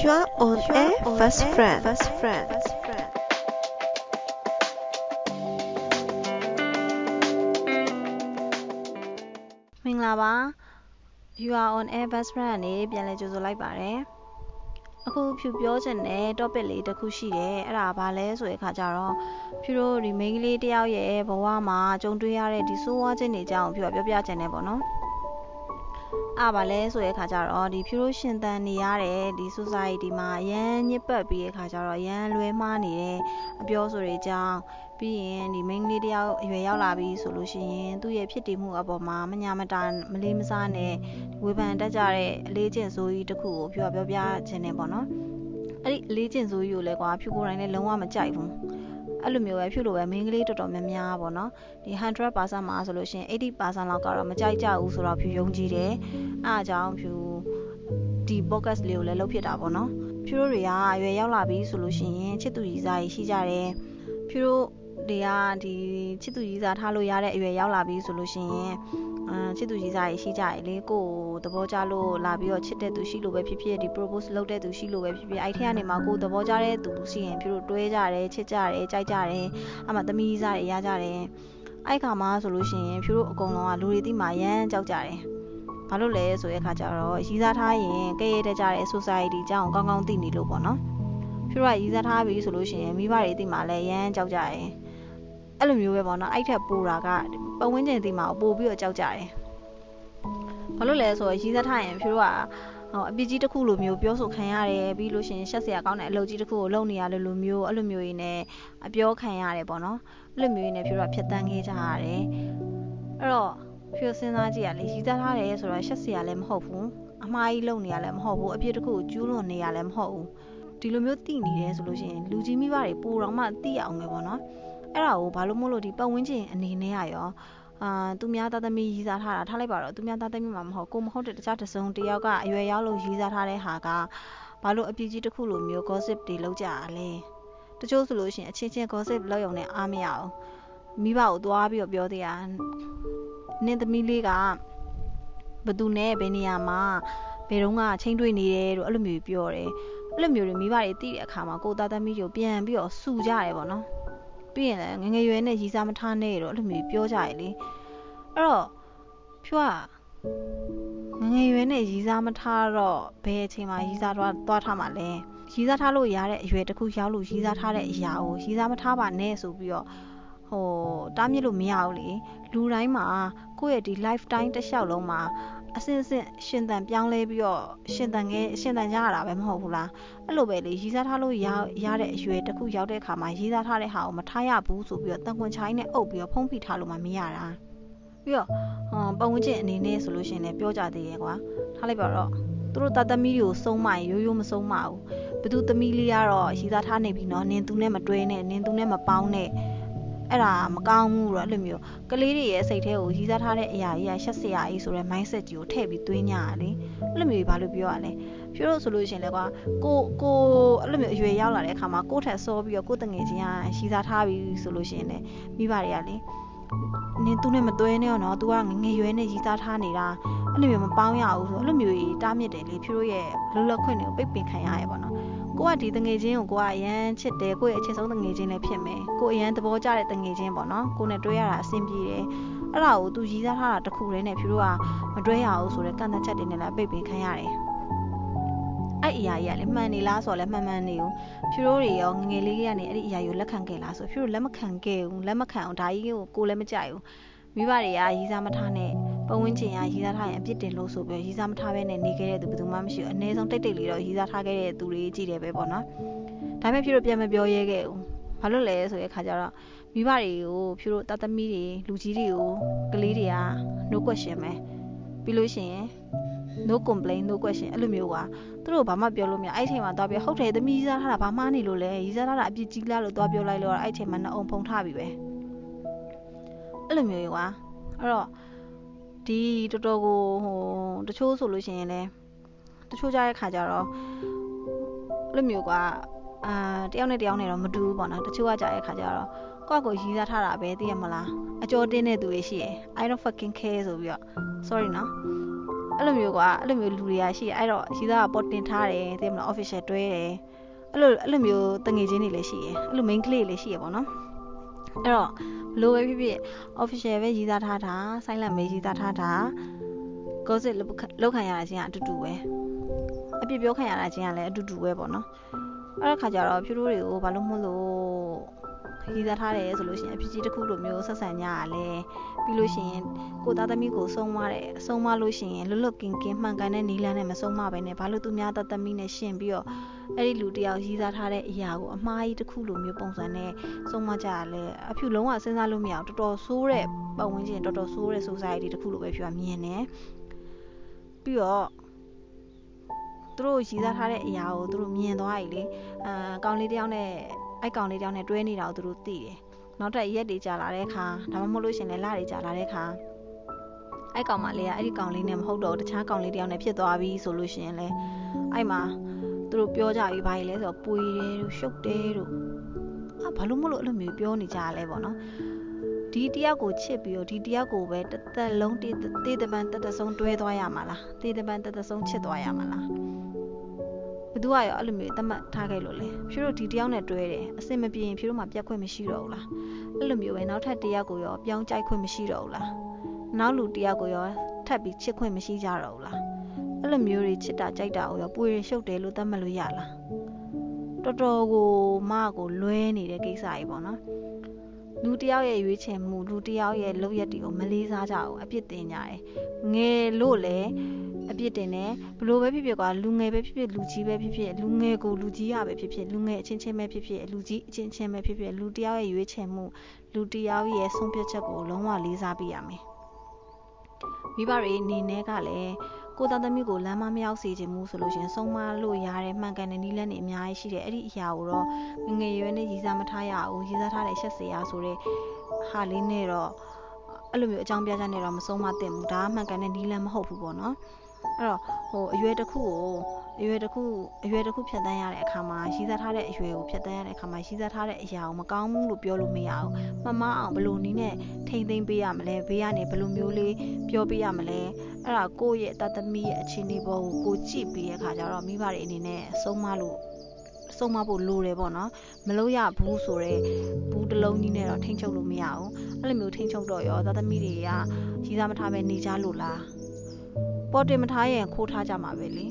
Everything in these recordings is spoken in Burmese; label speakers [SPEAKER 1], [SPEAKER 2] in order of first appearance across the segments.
[SPEAKER 1] You are on air first friend. First friend.
[SPEAKER 2] မင်္ဂလာပါ You are on air best friend ကနေပြန်လည်ကြိုဆိုလိုက်ပါတယ်အခုဖြူပြောချင်တဲ့ topic လေးတစ်ခုရှိတယ်အဲ့ဒါဘာလဲဆိုတဲ့အခါကျတော့ဖြူတို့ဒီ main ကလေးတယောက်ရဲ့ဘဝမှာကြုံတွေ့ရတဲ့ဒီဆိုးဝါးခြင်းတွေအကြောင်းဖြူကပြောပြချင်တယ်ပေါ့နော် အားပါလဲဆိုတဲ့ခါကျတော့ဒီဖြူတို့ရှင်သန်နေရတဲ့ဒီ society မှာအရန်ညစ်ပတ်ပြီးတဲ့ခါကျတော့အရန်လွဲမှားနေတဲ့အပြောဆိုတွေအကြောင်းပြီးရင်ဒီ main လေးတယောက်အရွယ်ရောက်လာပြီဆိုလို့ရှိရင်သူ့ရဲ့ဖြစ်တည်မှုအပေါ်မှာမညာမတာမလေးမစားနဲ့ဝေဖန်တတ်ကြတဲ့အလေးကျင့်ဆိုကြီးတစ်ခုကိုဖြူကပြောပြခြင်းနေပေါ့နော်အဲ့ဒီအလေးကျင့်ဆိုကြီးကိုလည်းကွာဖြူကိုယ်တိုင်လည်းလုံးဝမကြိုက်ဘူး အဲ့လိုမျိုးပဲဖြူလိုပဲ main ကလေးတော်တော်များများပေါ့နော်ဒီ100%မှာဆိုလို့ရှိရင်80%လောက်ကတော့မကြိုက်ကြဘူးဆိုတော့ဖြူယုံကြည်တယ်အားအကြောင်းဖြူဒီ podcast လေးကိုလည်းလုပ်ဖြစ်တာပေါ့နော်ဖြူတို့တွေကအရွယ်ရောက်လာပြီဆိုလို့ရှိရင်ချစ်သူကြီးစားကြီးရှိကြတယ်ဖြူတို့တွေကဒီချစ်သူကြီးစားထားလို့ရတဲ့အရွယ်ရောက်လာပြီဆိုလို့ရှိရင် အာချစ်သူကြီးစားကြီးရှိကြတယ်လေကိုသဘောကျလို့လာပြီးတော့ချစ်တဲ့သူရှိလို့ပဲဖြစ်ဖြစ်ဒီ propose လုပ်တဲ့သူရှိလို့ပဲဖြစ်ဖြစ်အဲ့ထက်ကနေမှကိုသဘောကျတဲ့သူရှိရင်ဖြူတို့တွဲကြတယ်ချစ်ကြတယ်ကြိုက်ကြတယ်အမှသမီးစားတွေရကြတယ်အဲ့ခါမှဆိုလို့ရှိရင်ဖြူတို့အကုန်လုံးကလူတွေတိမှရမ်းကြောက်ကြတယ်ဘာလို့လဲဆိုတဲ့အခါကျတော့ရည်စားထားရင်ကဲရဲတဲ့ကြတဲ့ society အကြောင်းကောင်းကောင်းသိနေလို့ပေါ့နော်ဖြူတို့ကရည်စားထားပြီဆိုလို့ရှိရင်မိဘတွေတိမှလည်းရမ်းကြောက်ကြတယ်အဲ့လိုမျိုးပဲပေါ့နော်အဲ့ထက်ပိုတာက ပတ်ဝန်းကျင်တိမှပို့ပြီးတော့ကြောက်ကြတယ်ဘာလို့လဲဆိုတော့ရည်စားထားရင်ဖြူတို့ကဟိုအပစ်ကြီးတစ်ခုလိုမျိုးပြောဆိုခံရတယ်ပြီးလို့ရှိရင်ရှက်စရာကောင်းတဲ့အလုပ်ကြီးတစ်ခုကိုလုပ်နေရလို့လိုမျိုးအဲ့လိုမျိုးကြီးနဲ့အပြောခံရတယ်ပေါ့နော်အဲ့လိုမျိုးကြီးနဲ့ဖြူတို့ကဖြတ်တန်းခဲ့ကြရတယ်အဲ့တော့ဖြူစဉ်းစားကြည့်ရလေရည်စားထားတယ်ဆိုတော့ရှက်စရာလည်းမဟုတ်ဘူးအမှားကြီးလုပ်နေရလည်းမဟုတ်ဘူးအပြစ်တစ်ခုကိုကျူးလွန်နေရလည်းမဟုတ်ဘူးဒီလိုမျိုးသိနေတယ်ဆိုလို့ရှိရင်လူကြီးမိဘတွေပိုတော့မှသိရအောင်ပဲပေါ့နော်အဲ့ဒါကိုဘာလို့မို့လို့ဒီပတ်ဝန်းကျင်အနေနဲ့ရရော အာသူများသားသမီးရီးစားထားတာထားလိုက်ပါတော့သူများသားသမီးမှာမဟုတ်ကိုမဟုတ်တဲ့တခြားတစုံတယောက်ကအရွယ်ရောက်လို့ရီးစားထားတဲ့ဟာကဘာလို့အပြစ်ကြီးတစ်ခုလိုမျိုး gossip တွေလောက်ကြရလဲတချို့ဆိုလို့ရှိရင်အချင်းချင်း gossip လောက်ရုံနဲ့အားမရအောင်မိဘကိုသွားပြီးတော့ပြောသေးတာနင်းသမီးလေးကဘသူနဲ့ဘယ်နေရာမှာဘယ်တော့ကချင်းတွေ့နေတယ်လို့အဲ့လိုမျိုးပြောတယ်အဲ့လိုမျိုးတွေမိဘတွေသိတဲ့အခါမှာကိုသားသမီးကိုပြန်ပြီးတော့စူကြတယ်ပေါ့နော် ပြီးရင်လည်းငငယ်ရွယ်နဲ့ရီစားမထားနဲ့တော့အဲ့လိုမျိုးပြောကြရလေအဲ့တော့ဖြူကငငယ်ရွယ်နဲ့ရီစားမထားတော့ဘယ်အချိန်မှာရီစားသွားသွားထားမှာလဲရီစားထားလို့ရတဲ့အရွယ်တစ်ခုရောက်လို့ရီစားထားတဲ့အရာကိုရီစားမထားပါနဲ့ဆိုပြီးတော့ဟိုတားမြစ်လို့မရဘူးလေလူတိုင်းမှာ ကိုယ့်ရဲ့ဒီ life time တစ်လျှောက်လုံးမှာအစင်စင်ရှင်တန်ပြောင်းလဲပြီးတော့ရှင်တန်ခဲ့ရှင်တန်ကြရတာပဲမဟုတ်ဘူးလားအဲ့လိုပဲလေရီးစားထားလို့ရရတဲ့အရွယ်တစ်ခုရောက်တဲ့အခါမှာရီးစားထားတဲ့ဟာကိုမထားရဘူးဆိုပြီးတော့တန်ခွန်ချိုင်းနဲ့အုပ်ပြီးတော့ဖုံးဖိထားလို့မှမရတာပြီးတော့ဟောပတ်ဝန်းကျင်အနေနဲ့ဆိုလို့ရှိရင်လည်းပြောကြသေးရဲ့ကွာထားလိုက်ပါတော့သူတို့တသမီးတွေကိုစုံမရင်ရိုးရိုးမစုံမဘူးဘသူသမီးလေးကတော့ရီးစားထားနေပြီနော်နင်သူနဲ့မတွဲနဲ့နင်သူနဲ့မပေါင်းနဲ့ အဲ့ဒါမကောင်းဘူးတော့အဲ့လိုမျိုးကလေးတွေရဲ့စိတ်ထဲကိုရည်စားထားတဲ့အရာကြီးကရှက်စရာကြီးဆိုတဲ့ mindset ကြီးကိုထည့်ပြီးသွင်းကြရလေအဲ့လိုမျိုးဘာလို့ပြောရလဲဖြိုးလို့ဆိုလို့ရှင်လေကွာကိုကိုအဲ့လိုမျိုးအရွယ်ရောက်လာတဲ့အခါမှာကိုထက်စောပြီးတော့ကိုတငယ်ချင်းကရည်စားထားပြီးဆိုလို့ရှင်လေမိဘတွေကလေနင်သူနဲ့မတွဲနဲ့တော့ तू ကငငယ်ရွယ်နဲ့ရည်စားထားနေတာအဲ့လိုမျိုးမပေါင်းရဘူးဆိုအဲ့လိုမျိုးကြီးတားမြစ်တယ်လေဖြိုးတို့ရဲ့လွတ်လပ်ခွင့်တွေကိုပိတ်ပင်ခံရရပါတော့ ကိုကဒီတငယ်ချင်းကိုကိုကအရန်ချစ်တယ်ကိုရဲ့အချစ်ဆုံးတငယ်ချင်းလည်းဖြစ်မယ်ကိုအရန်သဘောကျတဲ့တငယ်ချင်းပေါ့နော်ကိုနဲ့တွဲရတာအဆင်ပြေတယ်အဲ့ဒါကိုသူရည်စားထားတာတခုတည်းနဲ့ဖြူတို့ကမတွဲရအောင်ဆိုတဲ့ကန့်သက်ချက်တွေနဲ့လည်းပိတ်ပင်ခံရတယ်အဲ့အရာကြီးကလည်းမှန်နေလားဆိုတော့လည်းမှန်မှန်နေဘူးဖြူတို့တွေရောငငယ်လေးကနေအဲ့ဒီအရာကိုလက်ခံခဲ့လားဆိုဖြူတို့လက်မခံခဲ့ဘူးလက်မခံအောင်ဒါကြီးကိုကိုလည်းမကြိုက်ဘူးမိဘတွေကရည်စားမထားနဲ့ ပတ်ဝန်းကျင်ကရည်စားထားရင်အပြစ်တင်လို့ဆိုပြီးရည်စားမထားဘဲနဲ့နေခဲ့တဲ့သူဘယ်သူမှမရှိဘူးအနည်းဆုံးတိတ်တိတ်လေးတော့ရည်စားထားခဲ့တဲ့သူတွေကြည့်တယ်ပဲပေါ့နော်ဒါပေမဲ့ဖြူတို့ပြန်မပြောရဲခဲ့ဘူးဘာလို့လဲဆိုတဲ့အခါကျတော့မိဘတွေကိုဖြူတို့တသမီးတွေလူကြီးတွေကိုကလေးတွေက no question ပဲပြီးလို့ရှိရင် no complain no question အဲ့လိုမျိုးကသူတို့ဘာမှပြောလို့မရအဲ့ချိန်မှာသွားပြောဟုတ်တယ်သမီးရစားထားတာဘာမှနေလို့လဲရစားထားတာအပြစ်ကြီးလားလို့သွားပြောလိုက်လို့အဲ့ချိန်မှာနှအုံဖုံထားပြီပဲအဲ့လိုမျိုးကွာအဲ့တော့ ဒီတော်တော်ကိုဟိုတချို့ဆိုလို့ရှိရင်လည်းတချို့ကြတဲ့ခါကျတော့အဲ့လိုမျိုးကအာတယောက်နဲ့တယောက်နဲ့တော့မတူဘူးပေါ့နော်တချို့ကကြတဲ့ခါကျတော့ကိုယ့်ကိုရည်စားထားတာပဲသိရမလားအကျော်တင်းတဲ့သူတွေရှိရယ် I don't fucking care ဆိုပြီးတော့ sorry နော်အဲ့လိုမျိုးကွာအဲ့လိုမျိုးလူတွေကရှိတယ်အဲ့တော့ရီသားကပေါ်တင်ထားတယ်သိမလား official တွဲတယ်အဲ့လိုအဲ့လိုမျိုးတငယ်ချင်းတွေလည်းရှိတယ်အဲ့လို main ကလေးတွေလည်းရှိရပေါ့နော် အဲ့တော့ဘလို့ပဲဖြစ်ဖြစ် official ပဲရေးသားထားတာ silent ပဲရေးသားထားတာ gossip လောက်ခံရတာချင်းအတူတူပဲအပြစ်ပြောခံရတာချင်းကလည်းအတူတူပဲပေါ့နော်အဲ့ဒါခါကျတော့ဖြူတို့တွေကိုဘာလို့မလို့ ရေးသားထားတယ်ဆိုလို့ရှိရင်အဖြစ်ကြီးတစ်ခုလိုမျိုးဆက်ဆံကြရလဲပြီးလို့ရှိရင်ကိုသားသမီးကိုဆုံးမတယ်ဆုံးမလို့ရှိရင်လွတ်လွတ်ကင်းကင်းမှန်ကန်တဲ့နီလန်းနဲ့မဆုံးမပဲနဲ့ဘာလို့သူများသားသမီးနဲ့ရှင်ပြီးတော့အဲ့ဒီလူတယောက်ရေးသားထားတဲ့အရာကိုအမှားကြီးတစ်ခုလိုမျိုးပုံစံနဲ့ဆုံးမကြရလဲအဖြူလုံးဝစဉ်းစားလို့မရအောင်တော်တော်ဆိုးတဲ့ပတ်ဝန်းကျင်တော်တော်ဆိုးတဲ့ society တစ်ခုလိုပဲဖြူကမြင်တယ်ပြီးတော့သူတို့ရည်စားထားတဲ့အရာကိုသူတို့မြင်သွားပြီလေအာကောင်လေးတယောက်နဲ့ အဲ့ကောင်လေးတယောက်နဲ့တွဲနေတာကိုသူတို့သိတယ်နောက်ထပ်ရက်တွေကြာလာတဲ့အခါဒါမှမဟုတ်လို့ရှင်လည်းလတွေကြာလာတဲ့အခါအဲ့ကောင်မလေးကအဲ့ဒီကောင်လေးနဲ့မဟုတ်တော့တခြားကောင်လေးတယောက်နဲ့ဖြစ်သွားပြီဆိုလို့ရှင်လဲအဲ့မှာသူတို့ပြောကြပြီဘာလဲဆိုတော့ပွေတယ်တို့ရှုပ်တယ်တို့အာဘာလို့မလို့အဲ့လိုမျိုးပြောနေကြရလဲပေါ့နော်ဒီတယောက်ကိုချစ်ပြီးတော့ဒီတယောက်ကိုပဲတသက်လုံးတေးတပန်တသက်ဆုံးတွဲသွားရမှာလားတေးတပန်တသက်ဆုံးချစ်သွားရမှာလား ဘသူကရောအဲ့လိုမျိုးသတ်မှတ်ထားခဲ့လို့လေဖြူတို့ဒီတယောက်နဲ့တွဲတယ်အစင်မပြေရင်ဖြူတို့မှပြတ်ခွင့်မရှိတော့ဘူးလားအဲ့လိုမျိုးပဲနောက်ထပ်တယောက်ကိုရောပြောင်းကြိုက်ခွင့်မရှိတော့ဘူးလားနောက်လူတယောက်ကိုရောထပ်ပြီးချစ်ခွင့်မရှိကြတော့ဘူးလားအဲ့လိုမျိုးတွေချစ်တာကြိုက်တာကိုရောပွေရရှုပ်တယ်လို့သတ်မှတ်လို့ရလားတော်တော်ကိုမကိုလွဲနေတဲ့ကိစ္စကြီးပေါ့နော် လူတယောက်ရဲ့ရွေးချယ်မှုလူတယောက်ရဲ့လုပ်ရက်တွေကိုမလေးစားကြဘူးအပြစ်တင်ကြတယ်ငယ်လို့လည်းအပြစ်တင်တယ်ဘလို့ပဲဖြစ်ဖြစ်ကွာလူငယ်ပဲဖြစ်ဖြစ်လူကြီးပဲဖြစ်ဖြစ်လူငယ်ကိုလူကြီးရပဲဖြစ်ဖြစ်လူငယ်အချင်းချင်းပဲဖြစ်ဖြစ်လူကြီးအချင်းချင်းပဲဖြစ်ဖြစ်လူတယောက်ရဲ့ရွေးချယ်မှုလူတယောက်ရဲ့ဆုံးဖြတ်ချက်ကိုလုံးဝလေးစားပြရမယ်မိဘတွေအနေနဲ့ကလည်း ကိုသားသမီးကိုလမ်းမမရောက်စေချင်ဘူးဆိုလို့ရှင်ဆုံးမလို့ရတဲ့မှန်ကန်တဲ့နီးလန်းတွေအများကြီးရှိတယ်အဲ့ဒီအရာကိုတော့ငငယ်ရွယ်နဲ့ရည်စားမထားရအောင်ရည်စားထားတဲ့ရှက်စရာဆိုတဲ့ဟာလေးနဲ့တော့အဲ့လိုမျိုးအကြောင်းပြချက်နဲ့တော့မဆုံးမသင့်ဘူးဒါကမှန်ကန်တဲ့နီးလန်းမဟုတ်ဘူးပေါ့နော်အဲ့တော့ဟိုအရွယ်တစ်ခုကိုအရွယ်တစ်ခုအရွယ်တစ်ခုဖြတ်တန်းရတဲ့အခါမှာရည်စားထားတဲ့အရွယ်ကိုဖြတ်တန်းရတဲ့အခါမှာရည်စားထားတဲ့အရာကိုမကောင်းဘူးလို့ပြောလို့မရအောင်မမအောင်ဘယ်လိုနည်းနဲ့ထိမ့်သိမ့်ပေးရမလဲဘေးကနေဘယ်လိုမျိုးလေးပြောပေးရမလဲ အဲ့ဒါကိုယ့်ရဲ့တသမီးရဲ့အခြေအနေပေါ်ကိုကိုကြည့်ပြီးတဲ့အခါကျတော့မိဘတွေအနေနဲ့ဆုံးမလို့ဆုံးမဖို့လိုတယ်ပေါ့နော်မလို့ရဘူးဆိုတော့ဘူးတစ်လုံးကြီးနဲ့တော့ထိမ့်ချုပ်လို့မရဘူးအဲ့လိုမျိုးထိမ့်ချုပ်တော့ရောတသမီးတွေကရည်စားမထားပဲနေကြလို့လားပေါ်တင်မထားရင်ခိုးထားကြမှာပဲလေ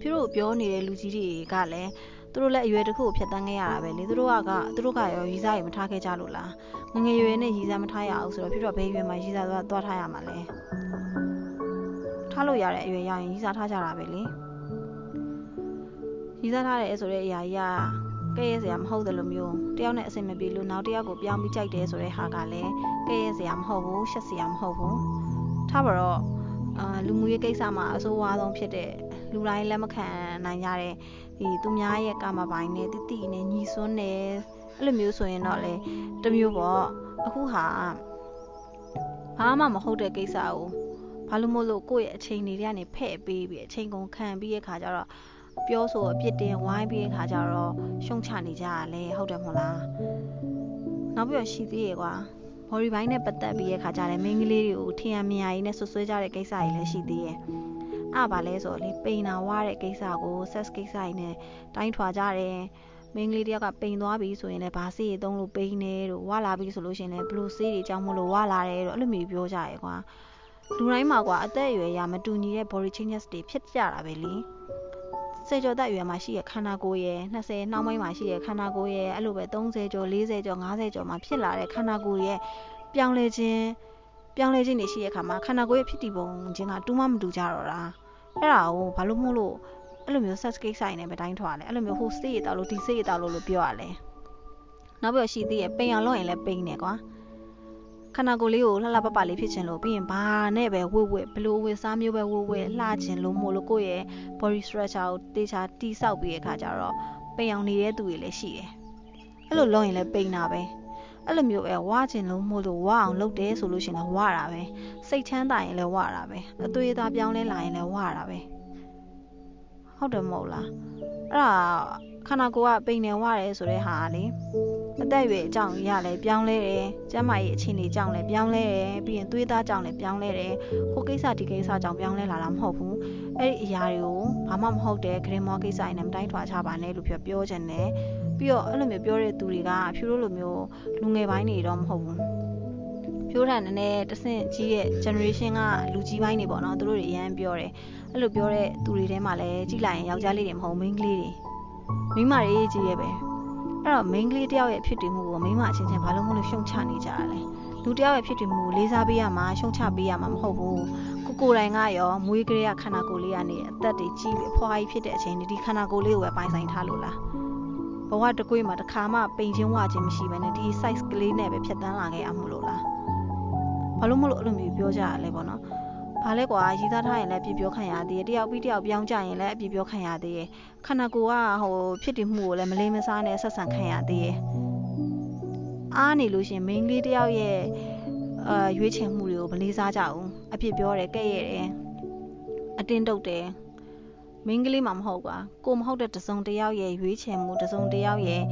[SPEAKER 2] ဖြူတို့ပြောနေတဲ့လူကြီးတွေကလည်းသူတို့လည်းအရွယ်တစ်ခုကိုဖြတ်တန်းခဲ့ရတာပဲလေသူတို့ကသူတို့ကရောရီစားတွေမထားခဲ့ကြလို့လားငငယ်ရွယ်နဲ့ရီစားမထားရအောင်ဆိုတော့ဖြူတို့ကဘယ်ရွယ်မှာရီစားသွားသွားထားရမှာလဲ ထားလို့ရတဲ့အရွယ်ရရင်ရီစားထားကြတာပဲလေရီစားထားတယ်ဆိုတဲ့အရာကြီးကကဲရဲစရာမဟုတ်တယ်လို့မျိုးတယောက်နဲ့အဆင်မပြေလို့နောက်တယောက်ကိုပြောင်းပြီးကြိုက်တယ်ဆိုတဲ့ဟာကလည်းကဲရဲစရာမဟုတ်ဘူးရှက်စရာမဟုတ်ဘူးထားပါတော့အာလူမှုရေးကိစ္စမှာအဆိုးဝါးဆုံးဖြစ်တဲ့လူတိုင်းလက်မခံနိုင်ကြတဲ့ဒီသူများရဲ့ကာမပိုင်နဲ့တိတိနဲ့ညီစွန်းတယ်အဲ့လိုမျိုးဆိုရင်တော့လေတမျိုးပေါ့အခုဟာဘာမှမဟုတ်တဲ့ကိစ္စကို ဘာလို့မို့လို့ကိုယ့်ရဲ့အချိန်တွေကနေဖဲ့ပေးပြီးအချိန်ကုန်ခံပြီးတဲ့ခါကျတော့ပြောဆိုအပြစ်တင်ဝိုင်းပြီးတဲ့ခါကျတော့ရှုံချနေကြရလဲဟုတ်တယ်မဟုတ်လားနောက်ပြီးတော့ရှိသေးရဲ့ကွာဘော်ဒီဘိုင်းနဲ့ပတ်သက်ပြီးတဲ့ခါကျလည်းမိန်းကလေးတွေကိုထင်ရမြင်ရည်နဲ့ဆွဆွဲကြတဲ့ကိစ္စတွေလည်းရှိသေးရဲ့အဲ့ဘာလဲဆိုတော့လေပိန်နာဝတဲ့ကိစ္စကို sex ကိစ္စကြီးနဲ့တိုင်းထွာကြတယ်မင်းကလေးတယောက်ကပိန်သွားပြီဆိုရင်လည်းဘာဆေးရသုံးလို့ပိန်နေတို့ဝါလာပြီဆိုလို့ရှိရင်လည်းဘလို့ဆေးတွေကြောင်းမလို့ဝါလာတယ်တို့အဲ့လိုမျိုးပြောကြရဲကွာ လူတိုင်းမှာကွာအသက်အရွယ်ရမတူညီတဲ့ body changes တွေဖြစ်ကြတာပဲလေစေကျော်သက်အရွယ်မှာရှိရခန္ဓာကိုယ်ရဲ့20နှောင်းပိုင်းမှာရှိရခန္ဓာကိုယ်ရဲ့အဲ့လိုပဲ30ကျော်40ကျော်50ကျော်မှာဖြစ်လာတဲ့ခန္ဓာကိုယ်ရဲ့ပြောင်းလဲခြင်းပြောင်းလဲခြင်းတွေရှိရခါမှာခန္ဓာကိုယ်ရဲ့ဖြစ်တည်ပုံခြင်းကတူးမမတူကြတော့တာအဲ့ဒါကိုဘာလို့မို့လို့အဲ့လိုမျိုး sex ကိစ္စနေပဲတိုင်းထွာလဲအဲ့လိုမျိုးဟိုစေးရတောက်လို့ဒီစေးရတောက်လို့လို့ပြောရလဲနောက်ပြီးတော့ရှိသေးရဲ့ပိန်အောင်လုပ်ရင်လည်းပိန်နေကွာ ခန္ဓာကိုယ်လေးကိုလှလှပပလေးဖြစ်ချင်လို့ပြီးရင်ဘာနဲ့ပဲဝှက်ဝှက်ဘလို့ဝှက်စားမျိုးပဲဝှက်ဝှက်လှချင်လို့မို့လို့ကိုယ့်ရဲ့ body structure ကိုတေချာတိဆောက်ပြီးတဲ့အခါကျတော့ပိန်အောင်နေတဲ့သူတွေလည်းရှိတယ်အဲ့လိုလုပ်ရင်လည်းပိန်တာပဲအဲ့လိုမျိုးပဲဝါချင်လို့မို့လို့ဝါအောင်လုပ်တယ်ဆိုလို့ရှိရင်လည်းဝါတာပဲစိတ်ချမ်းသာရင်လည်းဝါတာပဲအသွေးအသားပြောင်းလဲလာရင်လည်းဝါတာပဲဟုတ်တယ်မဟုတ်လားအဲ့ဒါ ခန္ဓာကိုယ်ကပိန်နေဝရတယ်ဆိုတဲ့ဟာကလေအသက်အရွယ်အကြောင်းရလဲပြောင်းလဲတယ်ကျန်းမာရေးအခြေအနေကြောင့်လဲပြောင်းလဲတယ်ပြီးရင်သွေးသားကြောင့်လဲပြောင်းလဲတယ်ဟိုကိစ္စဒီကိစ္စကြောင့်ပြောင်းလဲလာတာမဟုတ်ဘူးအဲ့ဒီအရာတွေကိုဘာမှမဟုတ်တဲ့ဂရင်မောကိစ္စအိမ်နဲ့မတိုင်းထွာချပါနဲ့လို့ပြောပြောချင်တယ်ပြီးတော့အဲ့လိုမျိုးပြောတဲ့သူတွေကဖြူတို့လိုမျိုးလူငယ်ပိုင်းတွေတော့မဟုတ်ဘူးဖြိုးထန်နဲ့တဆင့်ကြီးရဲ့ generation ကလူကြီးပိုင်းတွေပေါ့နော်သူတို့တွေအရန်ပြောတယ်အဲ့လိုပြောတဲ့သူတွေထဲမှာလည်းကြည့်လိုက်ရင်ယောက်ျားလေးတွေမဟုတ်မိန်းကလေးတွေ မိန်းမတွေကြီးရဲ့ပဲအဲ့တော့မိန်းကလေးတယောက်ရဲ့ဖြစ်တည်မှုကိုမိန်းမအချင်းချင်းဘာလို့မလို့ရှုံချနေကြရလဲလူတယောက်ရဲ့ဖြစ်တည်မှုကိုလေးစားပေးရမှာရှုံချပေးရမှာမဟုတ်ဘူးကိုကိုတိုင်ကရောမွေးကလေးကခန္ဓာကိုယ်လေးကနေအသက်တွေကြီးပြီးအဖွားကြီးဖြစ်တဲ့အချိန်ဒီခန္ဓာကိုယ်လေးကိုပဲပိုင်ဆိုင်ထားလို့လားဘဝတကွေးမှာတစ်ခါမှပိန်ချင်းဝခြင်းမရှိဘဲနဲ့ဒီ size ကလေးနဲ့ပဲဖြတ်တန်းလာခဲ့အောင်မလို့လားဘာလို့မလို့အဲ့လိုမျိုးပြောကြရလဲပေါ့နော် ဘာလဲကွာရည်သားထားရင်လည်းပြပြောခံရသေးတယ်တယောက်ပြီးတယောက်ပြောင်းကြရင်လည်းအပြပြောခံရသေးတယ်ခန္ဓာကိုယ်ကဟိုဖြစ်တည်မှုကိုလည်းမလေးမစားနဲ့ဆက်ဆံခံရသေးတယ်အားနေလို့ရှင်မိန်းကလေးတယောက်ရဲ့အာရွေးချယ်မှုတွေကိုမလေးစားကြဘူးအပြစ်ပြောတယ်ကဲ့ရဲ့တယ်အတင်းတုတ်တယ်မိန်းကလေးမှမဟုတ်ပါကိုမဟုတ်တဲ့တစုံတယောက်ရဲ့ရွေးချယ်မှုတစုံတယောက်ရဲ့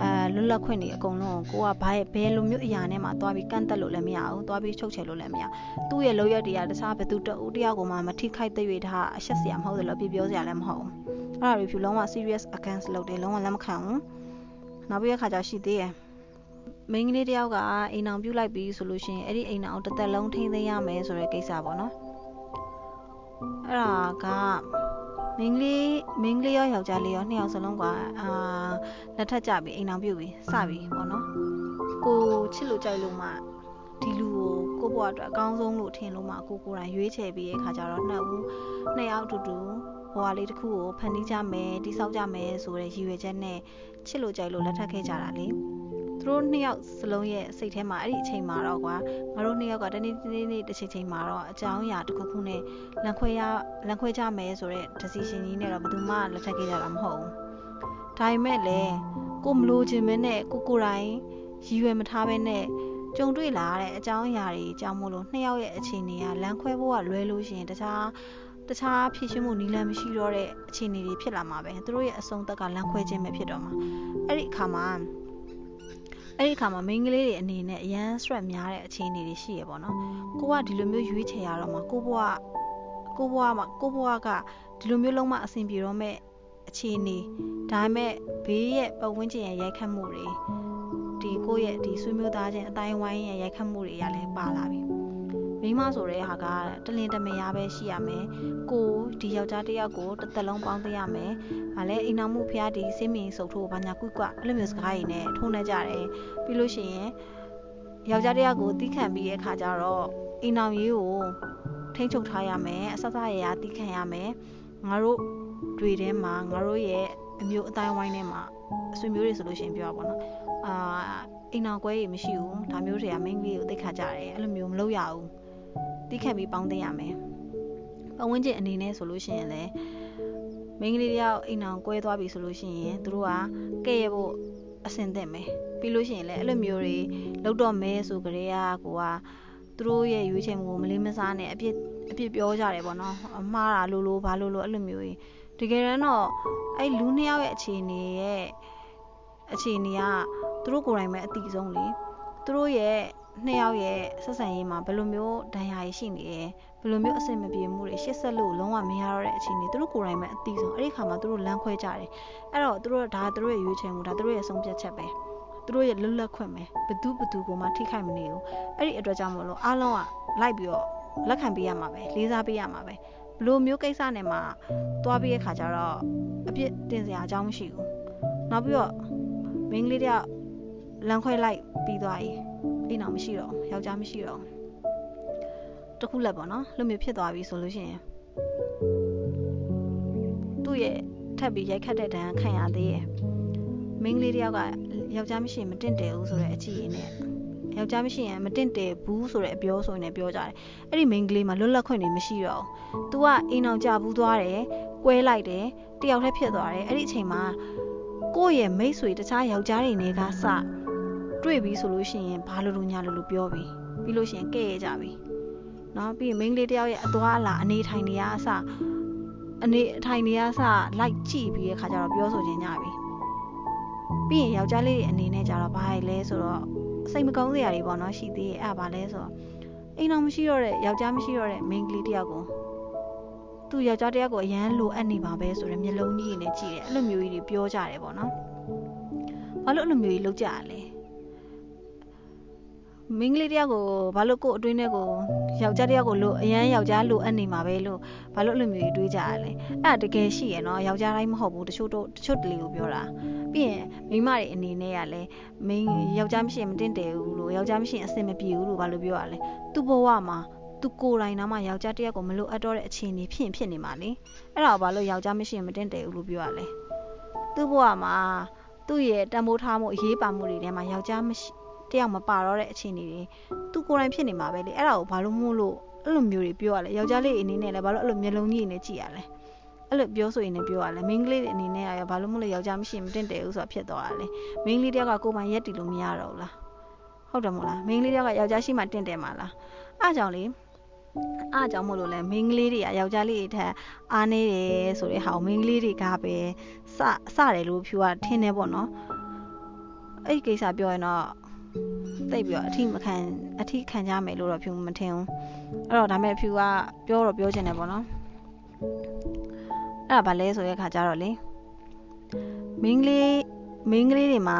[SPEAKER 2] အဲလွတ်လပ်ခွင့်တွေအကုန်လုံးကိုကဘာဘယ်လိုမျိုးအရာနဲ့မှသွားပြီးကန့်တက်လို့လည်းမရဘူးသွားပြီးချုပ်ချယ်လို့လည်းမရသူ့ရဲ့လောက်ရတရားတခြားဘသူတဦးတယောက်ကိုမှမထိခိုက်တဲ့၍ဒါအရှက်စရာမဟုတ်တယ်လို့ပြပြောစရာလည်းမဟုတ်ဘူးအဲ့ဒါ review လုံးဝ serious against လုပ်တယ်လုံးဝလက်မခံဘူးနောက်ပြီးတဲ့ခါကျရှိသေးတယ်မိန်းကလေးတယောက်ကအိမ်အောင်ပြုတ်လိုက်ပြီးဆိုလို့ရှိရင်အဲ့ဒီအိမ်အောင်တစ်သက်လုံးထိန်းသိမ်းရမယ်ဆိုတဲ့ကိစ္စပေါ့နော်အဲ့ဒါက မင်းကလေးမင်းကလေးရောယောက်ျားလေးရောနှစ်ယောက်စလုံးကအာလက်ထပ်ကြပြီးအိမ်အောင်ပြုတ်ပြီးစပြီပေါ့နော်ကိုချစ်လို့ကြိုက်လို့မှဒီလူကိုကိုဘွားအတွက်အကောင်းဆုံးလို့ထင်လို့မှကိုကိုယ်တိုင်ရွေးချယ်ပြီးတဲ့ခါကျတော့နှစ်ဦးနှစ်ယောက်အတူတူဘဝလေးတစ်ခုကိုဖန်တီးကြမယ်တိဆောက်ကြမယ်ဆိုတဲ့ရည်ရွယ်ချက်နဲ့ချစ်လို့ကြိုက်လို့လက်ထပ်ခဲ့ကြတာလေ သူတို့နှစ်ယောက်စလုံးရဲ့စိတ်ထဲမှာအဲ့ဒီအချိန်မှာတော့ကွာငါတို့နှစ်ယောက်ကတနေ့တနေ့နေ့တစ်ချိန်ချိန်မှာတော့အကြောင်းအရာတစ်ခုခုနဲ့လန်ခွဲရလန်ခွဲကြမယ်ဆိုတဲ့ decision ကြီးနဲ့တော့ဘယ်သူမှလက်ထပ်ခဲ့ကြတာမဟုတ်ဘူးဒါပေမဲ့လည်းကိုမလို့ခြင်းမနဲ့ကိုကိုယ်တိုင်ရည်ရွယ်မထားဘဲနဲ့ကြုံတွေ့လာတဲ့အကြောင်းအရာတွေကြောင့်မို့လို့နှစ်ယောက်ရဲ့အခြေအနေကလမ်းခွဲဖို့ကလွဲလို့ရှိရင်တခြားတခြားဖြစ်ရှင်းမှုနီလန်မရှိတော့တဲ့အခြေအနေတွေဖြစ်လာမှာပဲသူတို့ရဲ့အဆုံးသက်ကလမ်းခွဲခြင်းပဲဖြစ်တော့မှာအဲ့ဒီအခါမှာ အဲ့ဒီအခါမှာမိန်းကလေးတွေအနေနဲ့အရန် stress များတဲ့အခြေအနေတွေရှိရပေါ့နော်ကိုကဒီလိုမျိုးရွေးချယ်ရတော့မှာကိုဘွားကိုဘွားမှာကိုဘွားကဒီလိုမျိုးလုံးမအဆင်ပြေတော့မဲ့အခြေအနေဒါပေမဲ့ဘေးရဲ့ပတ်ဝန်းကျင်ရဲ့ရိုက်ခတ်မှုတွေဒီကိုယ့်ရဲ့ဒီဆွေမျိုးသားချင်းအတိုင်းဝိုင်းရဲ့ရိုက်ခတ်မှုတွေကလည်းပါလာပြီ မိမဆိုတဲ့ဟာကတလင်တမယာပဲရှိရမယ်ကိုဒီယောက်ျားတစ်ယောက်ကိုတစ်သက်လုံးပေါင်းသိရမယ်ဗာလဲအိမ်နောက်မှုဖျားဒီစိမ့်မင်စုပ်ထိုးဘာညာကွကွအဲ့လိုမျိုးစကားတွေနဲ့ထိုးနေကြတယ်ပြီးလို့ရှိရင်ယောက်ျားတစ်ယောက်ကိုတီးခံပြီးတဲ့အခါကျတော့အိမ်နောက်ရေးကိုထိန်းချုပ်ထားရမယ်အဆဆရရတီးခံရမယ်ငါတို့တွေထဲမှာငါတို့ရဲ့အမျိုးအတိုင်းဝိုင်းထဲမှာအဆွေမျိုးတွေဆိုလို့ရှိရင်ပြောပါဘောနော်အာအိမ်နောက်ကွဲကြီးမရှိဘူးဒါမျိုးတွေကမိန်းကလေးကိုသိခါကြတယ်အဲ့လိုမျိုးမလုပ်ရဘူး တီးခတ်ပြီးပေါင်းသိရမယ်ပတ်ဝန်းကျင်အနေနဲ့ဆိုလို့ရှိရင်လည်းမိန်းကလေးတယောက်အိမ်အောင်ကွဲသွားပြီဆိုလို့ရှိရင်သူတို့ကကဲ့ရဲ့ဖို့အဆင်သင့်မယ်ပြီးလို့ရှိရင်လည်းအဲ့လိုမျိုးတွေလောက်တော့မဲဆိုကြတဲ့ကကိုကသူတို့ရဲ့ရွေးချယ်မှုကိုမလေးမစားနဲ့အပြစ်အပြစ်ပြောကြတယ်ပေါ့နော်အမှားတာလို့လို့ဘာလို့လို့အဲ့လိုမျိုးကြီးတကယ်တော့အဲ့လူနှစ်ယောက်ရဲ့အခြေအနေရဲ့အခြေအနေကသူတို့ကိုယ်တိုင်ပဲအတိဆုံးလေသူတို့ရဲ့ နှစ်ယောက်ရဲ့ဆက်ဆံရေးမှာဘယ်လိုမျိုးဒဏ်ရာရရှိနေလဲဘယ်လိုမျိုးအဆင်မပြေမှုတွေရှစ်ဆက်လို့လုံးဝမရတော့တဲ့အခြေအနေသူတို့ကိုယ်တိုင်ပဲအတိဆုံးအဲ့ဒီခါမှာသူတို့လမ်းခွဲကြတယ်အဲ့တော့သူတို့ဒါသူတို့ရဲ့ရွေးချယ်မှုဒါသူတို့ရဲ့ဆုံးဖြတ်ချက်ပဲသူတို့ရဲ့လွတ်လပ်ခွင့်ပဲဘသူဘသူကိုမှထိခိုက်မနေဘူးအဲ့ဒီအတွက်ကြောင့်မလို့အားလုံးကလိုက်ပြီးတော့လက်ခံပေးရမှာပဲလေးစားပေးရမှာပဲဘလို့မျိုးကိစ္စနဲ့မှသွားပြီးတဲ့ခါကျတော့အပြစ်တင်စရာအကြောင်းမရှိဘူးနောက်ပြီးတော့မင်းကလေးတယောက်လမ်းခွဲလိုက်ပြီးသွားရင် အိမ်အောင်မရှိတော့ယောက်ျားမရှိတော့တခုလက်ပေါ့နော်လို့မျိုးဖြစ်သွားပြီဆိုလို့ရှိရင်သူ့ရဲ့ထပ်ပြီးရိုက်ခတ်တဲ့ဒဏ်ခံရသေးရဲ့မင်းကလေးတယောက်ကယောက်ျားမရှိရင်မတင့်တယ်ဘူးဆိုတဲ့အချီရင်နဲ့ယောက်ျားမရှိရင်မတင့်တယ်ဘူးဆိုတဲ့အပြောဆိုရင်လည်းပြောကြတယ်အဲ့ဒီမိန်းကလေးမှာလွတ်လပ်ခွင့်တွေမရှိတော့ဘူး။ तू ကအိမ်အောင်ကြဘူးသွားတယ်၊ကွဲလိုက်တယ်၊တယောက်တည်းဖြစ်သွားတယ်။အဲ့ဒီအချိန်မှာကိုယ့်ရဲ့မိတ်ဆွေတခြားယောက်ျားတွေနဲ့ကစ တွေ့ပြီဆိုလို့ရှိရင်ဘာလို့လို့ညာလို့လို့ပြောပြီပြီးလို့ရှိရင်ကဲ့ရကြပြီနော်ပြီးရင်မိန်းကလေးတယောက်ရဲ့အသွားအလာအနေထိုင်နေရအစအနေထိုင်နေရအစလိုက်ကြည့်ပြီးတဲ့ခါကျတော့ပြောဆိုခြင်းကြပြီပြီးရင်ယောက်ျားလေးတွေအနေနဲ့ကြတော့ဘာလဲဆိုတော့စိတ်မကောင်းစရာတွေပေါ့နော်ရှိသေးတယ်အဲ့ဒါဘာလဲဆိုတော့အိမ်တော်မရှိတော့တဲ့ယောက်ျားမရှိတော့တဲ့မိန်းကလေးတယောက်ကိုသူ့ယောက်ျားတယောက်ကိုအရန်လိုအပ်နေပါပဲဆိုတော့မျက်လုံးကြီးနဲ့ကြည့်တယ်အဲ့လိုမျိုးကြီးတွေပြောကြတယ်ပေါ့နော်ဘာလို့အဲ့လိုမျိုးကြီးလုပ်ကြရလဲ မင်းကလေးတယောက်ကိုဘာလို့ကို့အတွင်းထဲကိုယောက်ျားတယောက်ကိုလို့အရန်ယောက်ျားလိုအပ်နေမှာပဲလို့ဘာလို့အဲ့လိုမျိုးကြီးတွေးကြရလဲအဲ့ဒါတကယ်ရှိရနော်ယောက်ျားတိုင်းမဟုတ်ဘူးတချို့တော့တချို့တလေကိုပြောတာပြီးရင်မိမတွေအနေနဲ့ကလည်းမင်းယောက်ျားမရှိရင်မတင်တယ်ဘူးလို့ယောက်ျားမရှိရင်အဆင်မပြေဘူးလို့ဘာလို့ပြောရလဲသူ့ဘဝမှာသူကိုယ်တိုင်နာမှယောက်ျားတယောက်ကိုမလိုအပ်တော့တဲ့အခြေအနေဖြစ်ဖြစ်နေမှာလေအဲ့ဒါဘာလို့ယောက်ျားမရှိရင်မတင်တယ်ဘူးလို့ပြောရလဲသူ့ဘဝမှာသူ့ရဲ့တန်ဖိုးထားမှုအရေးပါမှုတွေထဲမှာယောက်ျားမရှိ တယောက်မပါတော့တဲ့အခြေအနေတွေသူကိုယ်တိုင်ဖြစ်နေမှာပဲလေအဲ့ဒါကိုဘာလို့မို့လို့အဲ့လိုမျိုးတွေပြောရလဲယောက်ျားလေးအနေနဲ့လည်းဘာလို့အဲ့လိုမျက်လုံးကြီးနဲ့ကြည့်ရလဲအဲ့လိုပြောဆိုရင်လည်းပြောရလဲမိန်းကလေးတွေအနေနဲ့ကဘာလို့မို့လို့ယောက်ျားမရှိမတင်တယ်ဘူးဆိုတာဖြစ်သွားတာလေမိန်းကလေးတယောက်ကကိုယ်ပိုင်ရက်တည်လို့မရတော့ဘူးလားဟုတ်တယ်မို့လားမိန်းကလေးတယောက်ကယောက်ျားရှိမှတင့်တယ်မှာလားအားကြောင့်လေအားကြောင့်မို့လို့လဲမိန်းကလေးတွေကယောက်ျားလေးတွေထက်အားနေတယ်ဆိုတဲ့ဟာကိုမိန်းကလေးတွေကပဲစစတယ်လို့ဖြူကထင်းနေပေါ့နော်အဲ့ဒီကိစ္စပြောရင်တော့ တိတ်ပြီးတော့အထီးမခံအထီးခံကြမယ်လို့တော့ဖြူမထင်ဘူးအဲ့တော့ဒါမဲ့ဖြူကပြောတော့ပြောချင်တယ်ပေါ့နော်အဲ့ဒါဘာလဲဆိုတဲ့ခါကျတော့လေမင်းကလေးမင်းကလေးတွေမှာ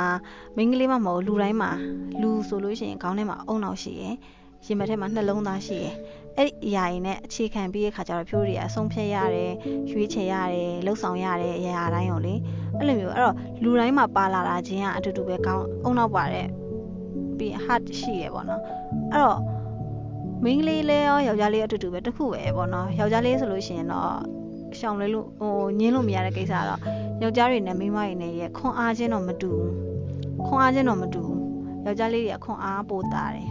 [SPEAKER 2] မင်းကလေးမှမဟုတ်လူတိုင်းမှာလူဆိုလို့ရှိရင်ခေါင်းထဲမှာအုံနောက်ရှိရယ်ရင်မထဲမှာနှလုံးသားရှိရယ်အဲ့ဒီအရာတွေနဲ့အခြေခံပြီးတဲ့ခါကျတော့ဖြိုးတွေအဆုံးဖြတ်ရတယ်ရွေးချယ်ရတယ်လှုပ်ဆောင်ရတယ်အရာတိုင်းကိုလေအဲ့လိုမျိုးအဲ့တော့လူတိုင်းမှာပါလာတာချင်းကအတူတူပဲခေါင်းအုံနောက်ပါတဲ့ ပြီး heart ရှိရယ်ပေါ့နော်အဲ့တော့မင်းကလေးလဲရောယောက်ျားလေးအတူတူပဲတစ်ခုပဲပေါ့နော်ယောက်ျားလေးဆိုလို့ရှိရင်တော့ရှောင်လဲလို့ဟိုညင်းလို့မရတဲ့ကိစ္စတော့ယောက်ျားတွေနဲ့မိန်းမတွေနဲ့ရဲ့ခွန်အားချင်းတော့မတူဘူးခွန်အားချင်းတော့မတူဘူးယောက်ျားလေးတွေကခွန်အားပိုတာတယ်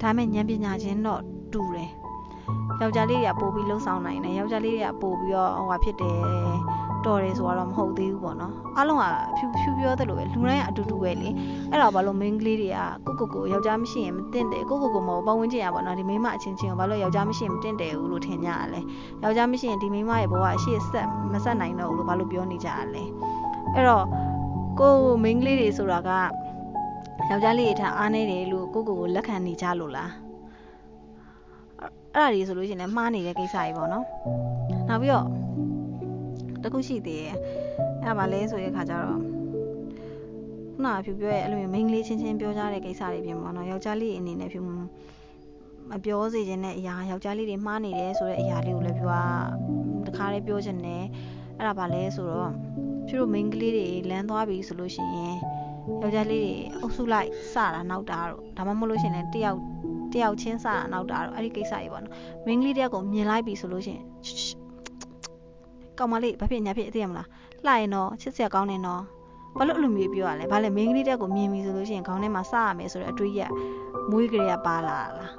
[SPEAKER 2] ဒါမဲ့ဉာဏ်ပညာချင်းတော့တူတယ်ယောက်ျားလေးတွေကပို့ပြီးလှုပ်ဆောင်နိုင်တယ်ယောက်ျားလေးတွေကပို့ပြီးတော့ဟိုဟာဖြစ်တယ် တော်တယ်ဆိုတော့မဟုတ်သေးဘူးပေါ့နော်အားလုံးကဖြူဖြူပြောသလိုပဲလူတိုင်းကအတူတူပဲလေအဲ့တော့ဘာလို့ main ကလေးတွေကကိုကိုကိုယောက်ျားမရှိရင်မတင်တယ်ကိုကိုကိုမဟုတ်ပတ်ဝန်းကျင်ရပါတော့ဒီမိန်းမအချင်းချင်းကိုဘာလို့ယောက်ျားမရှိရင်မတင်တယ်ဘူးလို့ထင်ကြရလဲယောက်ျားမရှိရင်ဒီမိန်းမရဲ့ဘဝအရှိဆက်မဆက်နိုင်တော့ဘူးလို့ဘာလို့ပြောနေကြရလဲအဲ့တော့ကို main ကလေးတွေဆိုတာကယောက်ျားလေးတွေထအားနေတယ်လို့ကိုကိုကိုလက်ခံနေကြလို့လားအဲ့ဒါကြီးဆိုလို့ရှိရင်လည်းမှားနေတဲ့ကိစ္စကြီးပေါ့နော်နောက်ပြီးတော့ တခုရှိသေးတယ်အဲ့ဒါမှလဲဆိုတဲ့ခါကျတော့ခုနကဖြူပြောရဲ့အဲ့လိုမျိုးမိန်းကလေးချင်းချင်းပြောကြတဲ့ကိစ္စတွေပြင်ပေါ့နော်ယောက်ျားလေးအနေနဲ့ဖြူမပြောစေခြင်းတဲ့အရာယောက်ျားလေးတွေမှားနေတယ်ဆိုတဲ့အရာလေးကိုလည်းဖြူကတခါလေးပြောချင်တယ်အဲ့ဒါပါလဲဆိုတော့ဖြူတို့မိန်းကလေးတွေလမ်းသွားပြီဆိုလို့ရှိရင်ယောက်ျားလေးတွေအုပ်စုလိုက်စတာနောက်တာတော့ဒါမှမဟုတ်လို့ရှိရင်တယောက်တယောက်ချင်းစတာနောက်တာတော့အဲ့ဒီကိစ္စကြီးပေါ့နော်မိန်းကလေးတယောက်ကိုမြင်လိုက်ပြီဆိုလို့ရှိရင် ကောင်မလေးဘာဖြစ်ညာဖြစ်သိရမလားလှရင်တော့ချစ်စရာကောင်းနေတော့ဘာလို့အလိုမျိုးပြောရလဲဘာလဲမိန်းကလေးတယောက်ကိုမြင်ပြီဆိုလို့ရှိရင်ခေါင်းထဲမှာစရမယ်ဆိုတဲ့အတွေးရမွေးကလေးကပါလာလား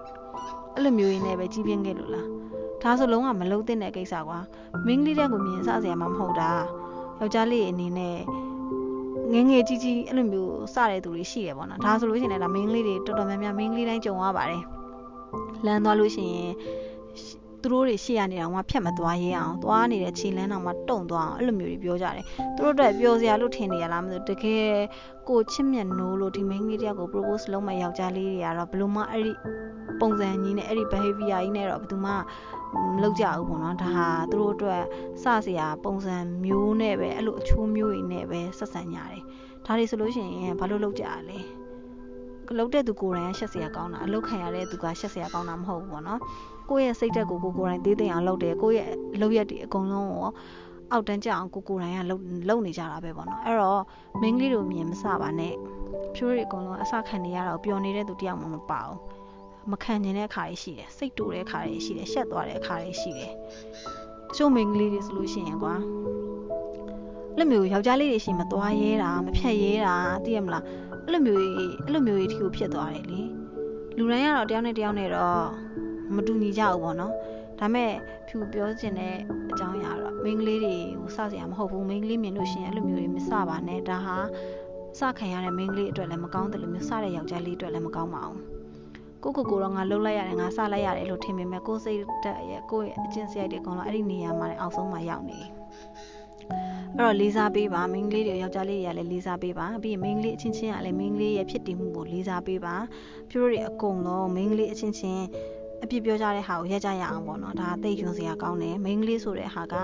[SPEAKER 2] အဲ့လိုမျိုးရင်းနဲ့ပဲကြီးပြင်းခဲ့လို့လားဒါဆိုလုံးဝမလုံးသင့်တဲ့ကိစ္စကွာမိန်းကလေးတယောက်ကိုမြင်စစရာမှမဟုတ်တာယောက်ျားလေးအနေနဲ့ငငယ်ကြီးကြီးအဲ့လိုမျိုးစတဲ့သူတွေရှိတယ်ပေါ့နော်ဒါဆိုလို့ရှိရင်လည်းဒါမိန်းကလေးတွေတော်တော်များများမိန်းကလေးတိုင်းကြုံရပါတယ်လမ်းသွားလို့ရှိရင် သူတို့တွေရှေ့ရနေတာကဖြတ်မသွားရဲအောင်သွားနေတဲ့ခြေလမ်းတောင်မှတုံသွားအောင်အဲ့လိုမျိုးတွေပြောကြတယ်သူတို့အတွက်ပျော်စရာလို့ထင်နေရလားမသိဘူးတကယ်ကိုချစ်မြတ်နိုးလို့ဒီမိန်းကလေးတယောက်ကို propose လုပ်မဲ့ယောက်ျားလေးတွေကတော့ဘလို့မှအဲ့ဒီပုံစံကြီးနဲ့အဲ့ဒီ behavior ကြီးနဲ့တော့ဘယ်သူမှမလုပ်ကြဘူးပေါ့နော်ဒါဟာသူတို့အတွက်စစရာပုံစံမျိုးနဲ့ပဲအဲ့လိုအချိုးမျိုးတွေနဲ့ပဲဆက်ဆံကြတယ်ဒါတွေဆိုလို့ရှိရင်ဘာလို့လုပ်ကြရလဲလုတ်တဲ့သူကိုယ်တိုင်ကရှက်စရာကောင်းတာအလုတ်ခံရတဲ့သူကရှက်စရာကောင်းတာမဟုတ်ဘူးပေါ့နော် ကိုယ့်ရဲ့စိတ်ဓာတ်ကိုကိုကိုယ်တိုင်သေးသိအောင်လုပ်တယ်ကိုယ့်ရဲ့လုပ်ရက်တွေအကုန်လုံးကိုအောက်တန်းကြအောင်ကိုကိုယ်တိုင်ကလုံလုံနေကြတာပဲပေါ့နော်အဲ့တော့မင်းကလေးတို့မြင်မစပါနဲ့ဖြိုးတွေအကုန်လုံးအစခံနေရတာကိုပျော်နေတဲ့သူတယောက်မှမပါဘူးမခံကျင်တဲ့အခါတွေရှိတယ်စိတ်တူတဲ့အခါတွေရှိတယ်ရှက်သွားတဲ့အခါတွေရှိတယ်တချို့မိန်းကလေးတွေဆိုလို့ရှိရင်ကွာလက်မျိုးယောက်ျားလေးတွေရှိမသွားရဲတာမဖြတ်ရဲတာသိရမလားအဲ့လိုမျိုးအဲ့လိုမျိုးကြီးကိုဖြစ်သွားတယ်လေလူတိုင်းကတော့တယောက်နဲ့တယောက်နဲ့တော့ မတူညီကြဘူးပေါ့နော်ဒါမဲ့ဖြူပြောချင်တဲ့အကြောင်းအရာတော့မိန်းကလေးတွေကိုစစရာမဟုတ်ဘူးမိန်းကလေးမြင်လို့ရှိရင်အဲ့လိုမျိုးတွေမစပါနဲ့ဒါဟာစခံရတဲ့မိန်းကလေးအတွက်လည်းမကောင်းတယ်လို့မျိုးစတဲ့ယောက်ျားလေးအတွက်လည်းမကောင်းပါဘူးကိုကိုကိုတော့ငါလှုပ်လိုက်ရတယ်ငါစလိုက်ရတယ်လို့ထင်ပေမဲ့ကိုစိတ်တက်ရဲ့ကိုရဲ့အချင်းစရိုက်တွေအကုန်လုံးအဲ့ဒီနေရာမှာအောက်ဆုံးမှာရောက်နေအဲ့အဲ့တော့လေးစားပေးပါမိန်းကလေးတွေယောက်ျားလေးတွေကလည်းလေးစားပေးပါပြီးရင်မိန်းကလေးအချင်းချင်းကလည်းမိန်းကလေးရဲ့ဖြစ်တည်မှုကိုလေးစားပေးပါပြိုးတွေအကုန်လုံးမိန်းကလေးအချင်းချင်း အပြစ်ပြောကြတဲ့ဟာကိုရက်ကြရအောင်ပေါ့နော်ဒါသိယွန်စရာကောင်းတယ်မိန်းကလေးဆိုတဲ့ဟာက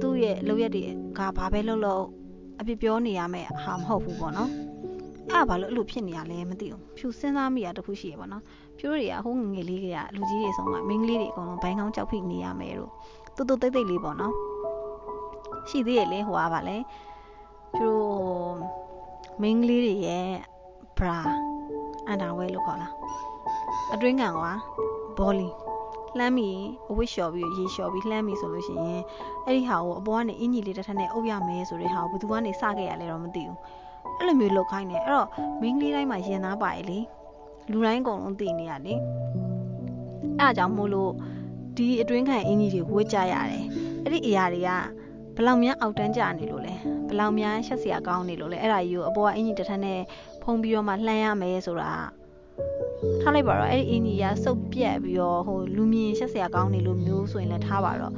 [SPEAKER 2] သူ့ရဲ့လုပ်ရက်တွေကဘာပဲလုပ်လို့အပြစ်ပြောနေရမယ့်ဟာမဟုတ်ဘူးပေါ့နော်အဲ့ဘာလို့အဲ့လိုဖြစ်နေရလဲမသိဘူးဖြူစဉ်းစားမိတာတခုရှိရပေါ့နော်ဖြူတွေကဟိုးငငယ်လေးကလူကြီးတွေဆုံးကမိန်းကလေးတွေအကုန်လုံးဘိုင်းကောင်းကြောက်ဖိနေရမယ်လို့တူတူတိတ်တိတ်လေးပေါ့နော်ရှိသေးရဲ့လေဟိုကပါလေဖြူမိန်းကလေးတွေရဲ့ bra underwear လို့ခေါ်လားအတွင်းကန်ကွာ ဘောလီလှမ်းပြီးအဝတ်လျှော်ပြီးရေလျှော်ပြီးလှမ်းပြီးဆိုလို့ရှိရင်အဲ့ဒီဟာကိုအပေါ်ကနေအင်ကြီးလေးတစ်ထပ်နဲ့အုပ်ရမယ်ဆိုတဲ့ဟာကိုဘယ်သူကနေစခဲ့ရလဲတော့မသိဘူးအဲ့လိုမျိုးလုပ်ခိုင်းတယ်အဲ့တော့မိန်းကလေးတိုင်းမှာရင်သားပါရဲ့လေလူတိုင်းအကုန်လုံးသိနေရလေအဲ့အကြောင်းမို့လို့ဒီအတွင်းခံအင်ကြီးတွေဝတ်ကြရတယ်အဲ့ဒီအရာတွေကဘလောက်များအောက်တန်းကြနေလို့လဲဘလောက်များရှက်စရာကောင်းနေလို့လဲအဲ့ဒါကြီးကိုအပေါ်ကအင်ကြီးတစ်ထပ်နဲ့ဖုံးပြီးတော့မှလှမ်းရမယ်ဆိုတာ ထားလိုက်ပါတော့အဲ့ဒီအင်ကြီးကစုပ်ပြက်ပြီးတော့ဟိုလူမြင်ရှက်စရာကောင်းနေလို့မျိုးဆိုရင်လည်းထားပါတော့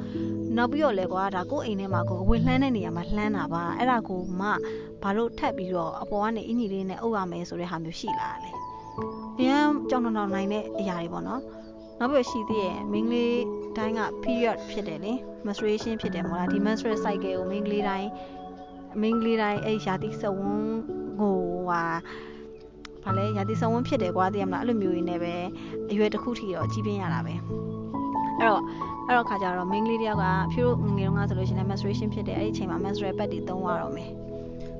[SPEAKER 2] နောက်ပြီးတော့လေကွာဒါကိုယ်အိမ်ထဲမှာကိုအဝတ်လှမ်းတဲ့နေရာမှာလှမ်းတာပါအဲ့ဒါကိုမှဘာလို့ထပ်ပြီးတော့အပေါ်ကနေအင်ကြီးလေးနဲ့အုပ်ရမယ်ဆိုတဲ့ဟာမျိုးရှိလာတယ်။အရန်ကြောင်တောင်တောင်နိုင်တဲ့အရာတွေပေါ့နော်။နောက်ပြီးရှိသေးရဲ့မိန်းကလေးတိုင်းက period ဖြစ်တယ်လေ menstruation ဖြစ်တယ်မို့လားဒီ menstrual cycle ကိုမိန်းကလေးတိုင်းမိန်းကလေးတိုင်းအဲ့ရာသီစဝန်းကိုဟာ ဘာလဲရာသီစဝန်းဖြစ်တယ်ကွာသိရမလားအဲ့လိုမျိုးရင်းနဲ့ပဲအရွယ်တစ်ခုထိတော့ကြီးပြင်းရတာပဲအဲ့တော့အဲ့တော့ခါကြတော့မိန်းကလေးတယောက်ကဖြူငယ်တုန်းကဆိုလို့ရှိရင် menstruation ဖြစ်တယ်အဲ့ဒီအချိန်မှာ menstrual pad တွေသုံးရတော့မယ်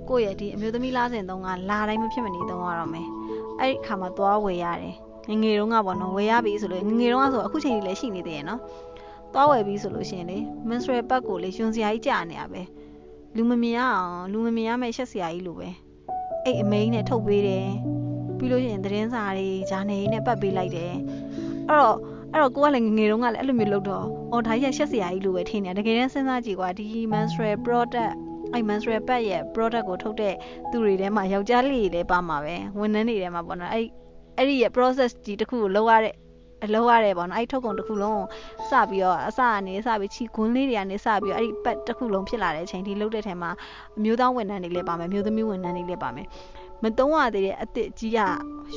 [SPEAKER 2] ကိုယ့်ရဲ့ဒီအမျိုးသမီးလားစဉ်သုံးကလာတိုင်းမဖြစ်မနေသုံးရတော့မယ်အဲ့ဒီခါမှာသွားဝယ်ရတယ်ငငယ်တုန်းကပေါ့နော်ဝယ်ရပြီဆိုလို့ငငယ်တုန်းကဆိုအခုချိန်ကြီးလည်းရှိနေသေးရဲ့နော်သွားဝယ်ပြီဆိုလို့ရှိရင်လေ menstrual pad ကိုလေယွန်စရာကြီးကြာနေရပဲလူမမြင်အောင်လူမမြင်ရမယ့်ရှက်စရာကြီးလိုပဲအဲ့အမိန်နဲ့ထုတ်ပေးတယ် ပြီးလို့ရှိရင်သတင်းစာတွေဂျာနယ်တွေနဲ့ပတ်ပေးလိုက်တယ်အဲ့တော့အဲ့တော့ကိုကလည်းငငယ်တုန်းကလည်းအဲ့လိုမျိုးလုပ်တော့အော်ဒါကြီးရှက်စရာကြီးလိုပဲထင်တယ်တကယ်တမ်းစဉ်းစားကြည့်ကွာဒီ menstrual product အဲ့ menstrual pad ရဲ့ product ကိုထုတ်တဲ့သူတွေထဲမှာယောက်ျားလေးတွေလည်းပါမှာပဲဝန်ထမ်းတွေထဲမှာပေါ့နော်အဲ့အဲ့ဒီရဲ့ process ကြီးတစ်ခုကိုလုပ်ရတဲ့အလုပ်ရတယ်ပေါ့နော်အဲ့ထုတ်ကုန်တစ်ခုလုံးစပြီးတော့အစကနေစပြီးချီခွန်းလေးတွေကနေစပြီးတော့အဲ့ဒီပတ်တစ်ခုလုံးဖြစ်လာတဲ့အချိန်ထိလုပ်တဲ့ထဲမှာအမျိုးသားဝန်ထမ်းတွေလည်းပါမယ်မျိုးသမီးဝန်ထမ်းတွေလည်းပါမယ် မတုံးရသေးတဲ့အစ်စ်ကြီးက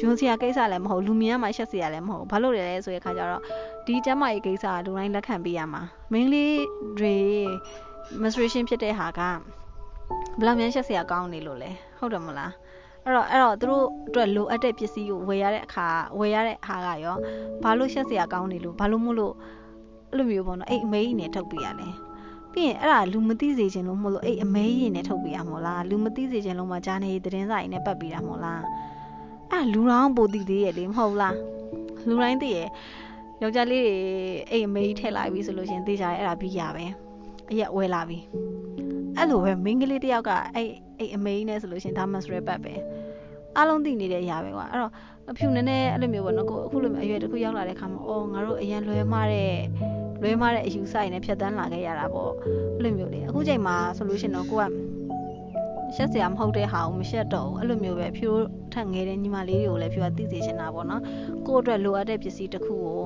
[SPEAKER 2] ယွန်စရာကိစ္စလည်းမဟုတ်လူမြင်ရမှရှက်စရာလည်းမဟုတ်ဘာလို့လဲလဲဆိုတဲ့ခါကျတော့ဒီကျမကြီးကိစ္စကလူတိုင်းလက်ခံပေးရမှာမင်းလေးတွေ menstruation ဖြစ်တဲ့ဟာကဘယ်လောက်များရှက်စရာကောင်းနေလို့လဲဟုတ်တယ်မလားအဲ့တော့အဲ့တော့သူတို့အတွက်လိုအပ်တဲ့ပစ္စည်းကိုဝယ်ရတဲ့အခါဝယ်ရတဲ့ဟာကရောဘာလို့ရှက်စရာကောင်းနေလို့ဘာလို့မို့လို့အဲ့လိုမျိုးပေါ့နော်အဲ့အမေကြီးနဲ့ထုတ်ပြရလဲ ပြီးရင်အဲ့ဒါလူမသိစေချင်လို့မလို့အဲ့အမေကြီးနဲ့ထုတ်ပြရမို့လားလူမသိစေချင်လို့မှဂျာနေသတင်းစာကြီးနဲ့ပတ်ပြတာမို့လားအဲ့လူတော်ပိုသိသေးရဲ့လေမဟုတ်လားလူတိုင်းသိရဲ့ယောက်ျားလေးတွေအဲ့အမေကြီးထည့်လိုက်ပြီဆိုလို့ရှင်သိကြရဲအဲ့ဒါပြီးရပဲအရက်ဝဲလာပြီအဲ့လိုပဲမိန်းကလေးတယောက်ကအဲ့အဲ့အမေကြီးနဲ့ဆိုလို့ရှင်ဒါမှစရပတ်ပဲအားလုံးသိနေတဲ့အရာပဲကွာအဲ့တော့အဖြူနည်းနည်းအဲ့လိုမျိုးပေါ့နော်ကိုအခုလိုမျိုးအရွယ်တစ်ခုရောက်လာတဲ့ခါမှာအော်ငါတို့အရင်လွဲမတဲ့ လွဲမတဲ့အယူဆိုင်နဲ့ဖြတ်တန်းလာခဲ့ရတာပေါ့အဲ့လိုမျိုးလေအခုချိန်မှာဆိုလို့ရှင်တော့ကိုကရှက်စရာမဟုတ်တဲ့ဟာကိုမရှက်တော့ဘူးအဲ့လိုမျိုးပဲဖြူထက်ငယ်တဲ့ညီမလေးတွေကိုလည်းဖြူကသိစေချင်တာပေါ့နော်ကို့အတွက်လိုအပ်တဲ့ပစ္စည်းတစ်ခုကို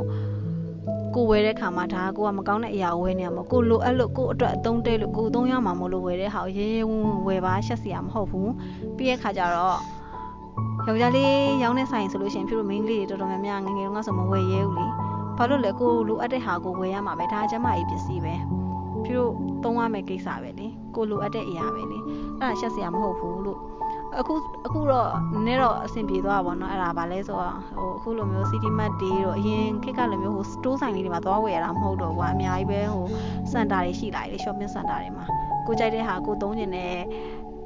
[SPEAKER 2] ကိုဝယ်တဲ့ခါမှာဒါကိုကမကောင်းတဲ့အရာဝယ်နေရမှာကိုလိုအပ်လို့ကိုအတွက်အသုံးတဲလို့ကိုသုံးရမှာမလို့ဝယ်တဲ့ဟာကိုရဲရဲဝံ့ဝံ့ဝယ်ပါရှက်စရာမဟုတ်ဘူးပြီးတဲ့ခါကျတော့ယောက်ျားလေးရောင်းတဲ့ဆိုင်ဆိုလို့ရှိရင်ဖြူတို့မိန်းကလေးတွေတော်တော်များများငငယ်တုန်းကဆိုမဝယ်ရဲဘူးလေ ဘာလို့လဲကိုလိုအပ်တဲ့ဟာကိုဝယ်ရမှာပဲဒါကျမကြီးပစ္စည်းပဲဖြူတို့သုံးရမယ့်ကိစ္စပဲလေကိုလိုအပ်တဲ့အရာပဲလေအဲ့ဒါရှက်စရာမဟုတ်ဘူးလို့အခုအခုတော့နည်းတော့အဆင်ပြေသွားပါဘောเนาะအဲ့ဒါဗာလဲဆိုတော့ဟိုအခုလိုမျိုး city mart တွေတော့အရင်ခေတ်ကလိုမျိုးဟို store ဆိုင်လေးတွေမှာသွားဝယ်ရတာမဟုတ်တော့ဘူးအများကြီးပဲဟိုစင်တာတွေရှိလာတယ် shopping center တွေမှာကိုကြိုက်တဲ့ဟာကိုသုံးကျင်တဲ့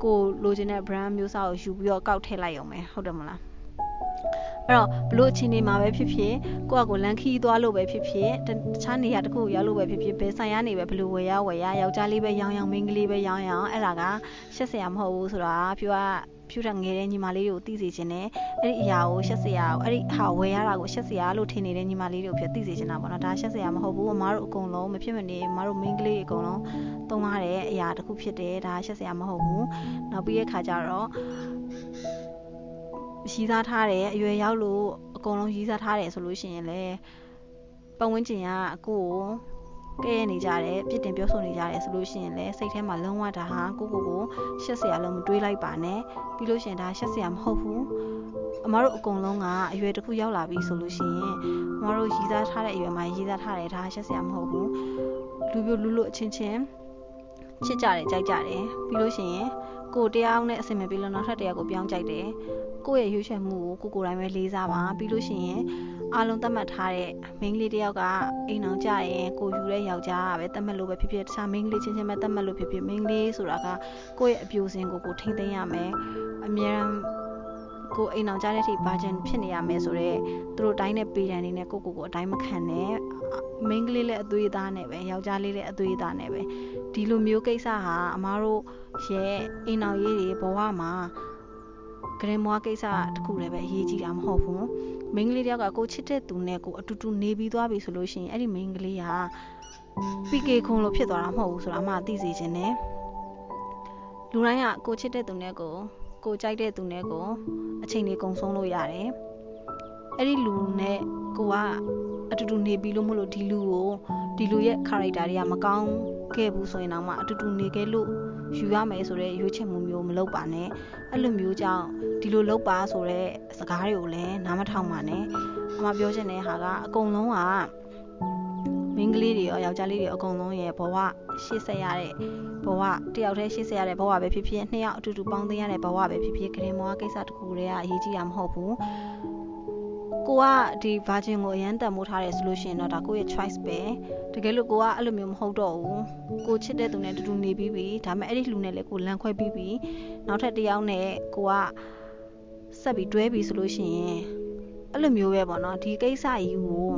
[SPEAKER 2] ကိုလိုချင်တဲ့ brand မျိုးစားကိုယူပြီးတော့ကောက်ထည့်လိုက်ရုံပဲဟုတ်တယ်မလား အဲ့တော့ဘလို့အချိန်တွေမှာပဲဖြစ်ဖြစ်ကိုယ့်အကိုလန်ခီးသွားလို့ပဲဖြစ်ဖြစ်တခြားနေရာတစ်ခုကိုရောက်လို့ပဲဖြစ်ဖြစ်ဘယ်ဆိုင်ရနေပဲဘလို့ဝယ်ရဝယ်ရယောက်ျားလေးပဲရောင်းရောင်းမိန်းကလေးပဲရောင်းရောင်းအဲ့ဒါကရှက်စရာမဟုတ်ဘူးဆိုတာဖြူကဖြူထငယ်တဲ့ညီမလေးတွေကိုသိစေချင်တယ်အဲ့ဒီအရာကိုရှက်စရာကိုအဲ့ဒီဟာဝယ်ရတာကိုရှက်စရာလို့ထင်နေတဲ့ညီမလေးတွေကိုဖြစ်သိစေချင်တာပေါ့နော်ဒါရှက်စရာမဟုတ်ဘူးအမားတို့အကုန်လုံးမဖြစ်မနေအမားတို့မိန်းကလေးတွေအကုန်လုံးသုံးရတဲ့အရာတစ်ခုဖြစ်တယ်ဒါရှက်စရာမဟုတ်ဘူးနောက်ပြီးတဲ့ခါကျတော့ ရီးစားထားတယ်အရွယ်ရောက်လို့အကုန်လုံးရီးစားထားတယ်ဆိုလို့ရှိရင်လည်းပတ်ဝန်းကျင်ကကိုကိုကဲရနေကြတယ်ပြစ်တင်ပြောဆိုနေကြတယ်ဆိုလို့ရှိရင်လည်းစိတ်ထဲမှာလုံးဝဒါဟာကိုကိုကိုရှက်စရာလုံးမတွေးလိုက်ပါနဲ့ပြီးလို့ရှိရင်ဒါရှက်စရာမဟုတ်ဘူးအမတို့အကုန်လုံးကအရွယ်တစ်ခုရောက်လာပြီဆိုလို့ရှိရင်အမတို့ရည်စားထားတဲ့အရွယ်မှာရည်စားထားတယ်ဒါရှက်စရာမဟုတ်ဘူးလူပြလူလူအချင်းချင်းချစ်ကြတယ်ကြိုက်ကြတယ်ပြီးလို့ရှိရင် ကိုတရားနဲ့အစင်မပြေလို့နောက်ထပ်တရားကိုပြောင်းကြိုက်တယ်ကိုယ့်ရဲ့ရွေးချယ်မှုကိုကိုကိုယ်တိုင်ပဲလေးစားပါပြီးလို့ရှိရင်အားလုံးသတ်မှတ်ထားတဲ့မိန်းကလေးတယောက်ကအိမ်အောင်ကြရင်ကိုယူတဲ့ယောက်ျားကပဲသတ်မှတ်လို့ပဲဖြစ်ဖြစ်တခြားမိန်းကလေးချင်းချင်းပဲသတ်မှတ်လို့ဖြစ်ဖြစ်မိန်းကလေးဆိုတာကကိုယ့်ရဲ့အပြိုစင်ကိုကိုထိမ့်သိမ်းရမယ်အများ ကိုအိမ်အောင်ကြတဲ့အထိဘာဂျန်ဖြစ်နေရမယ်ဆိုတော့သူတို့တိုင်းနဲ့ပေတံနေနဲ့ကိုကိုကိုအတိုင်းမခံနဲ့မိန်းကလေးလည်းအသွေးသားနဲ့ပဲယောက်ျားလေးလည်းအသွေးသားနဲ့ပဲဒီလိုမျိုးကိစ္စဟာအမားတို့ရဲ့အိမ်အောင်ရေးတွေဘဝမှာဂရင်မွားကိစ္စတခုလည်းပဲအရေးကြီးတာမဟုတ်ဘူးမိန်းကလေးတယောက်ကကိုချစ်တဲ့သူနဲ့ကိုအတူတူနေပြီးသွားပြီဆိုလို့ရှိရင်အဲ့ဒီမိန်းကလေးဟာပီကေခုံလို့ဖြစ်သွားတာမဟုတ်ဘူးဆိုတာအမှသိစေချင်တယ်လူတိုင်းကကိုချစ်တဲ့သူနဲ့ကို ကိုကြိုက်တဲ့သူနဲ့ကိုအချိန်လေးကုံဆုံးလို့ရတယ်အဲ့ဒီလူနဲ့ကိုကအတူတူနေပြီးလို့မလို့ဒီလူကိုဒီလူရဲ့ character တွေကမကောင်းခဲ့ဘူးဆိုရင်တော့မှအတူတူနေခဲ့လို့ယူရမယ်ဆိုတဲ့ရွေးချယ်မှုမျိုးမလုပ်ပါနဲ့အဲ့လိုမျိုးကြောင့်ဒီလိုလုပ်ပါဆိုတဲ့စကားတွေကိုလည်းနားမထောင်ပါနဲ့အမပြောချင်တဲ့ဟာကအကုန်လုံးက မင်းကလေးတွေရောယောက်ျားလေးတွေရောအကုန်လုံးရဲ့ဘဝရှေ့ဆက်ရတဲ့ဘဝတယောက်တည်းရှေ့ဆက်ရတဲ့ဘဝပဲဖြစ်ဖြစ်နှစ်ယောက်အတူတူပေါင်းသိရတဲ့ဘဝပဲဖြစ်ဖြစ်ဂရင်မောကိစ္စတခုတည်းကအရေးကြီးတာမဟုတ်ဘူးကိုကဒီ virgin ကိုအရန်တန်မိုးထားတယ်ဆိုလို့ရှိရင်တော့ဒါကိုယ့်ရဲ့ choice ပဲတကယ်လို့ကိုကအဲ့လိုမျိုးမဟုတ်တော့ဘူးကိုချစ်တဲ့သူနဲ့တူတူနေပြီးပြီဒါပေမဲ့အဲ့ဒီလူနဲ့လည်းကိုလန်ခွဲပြီးပြီနောက်ထပ်တစ်ယောက်နဲ့ကိုကဆက်ပြီးတွဲပြီးဆိုလို့ရှိရင်အဲ့လိုမျိုးပဲပေါ့နော်ဒီကိစ္စကြီးကို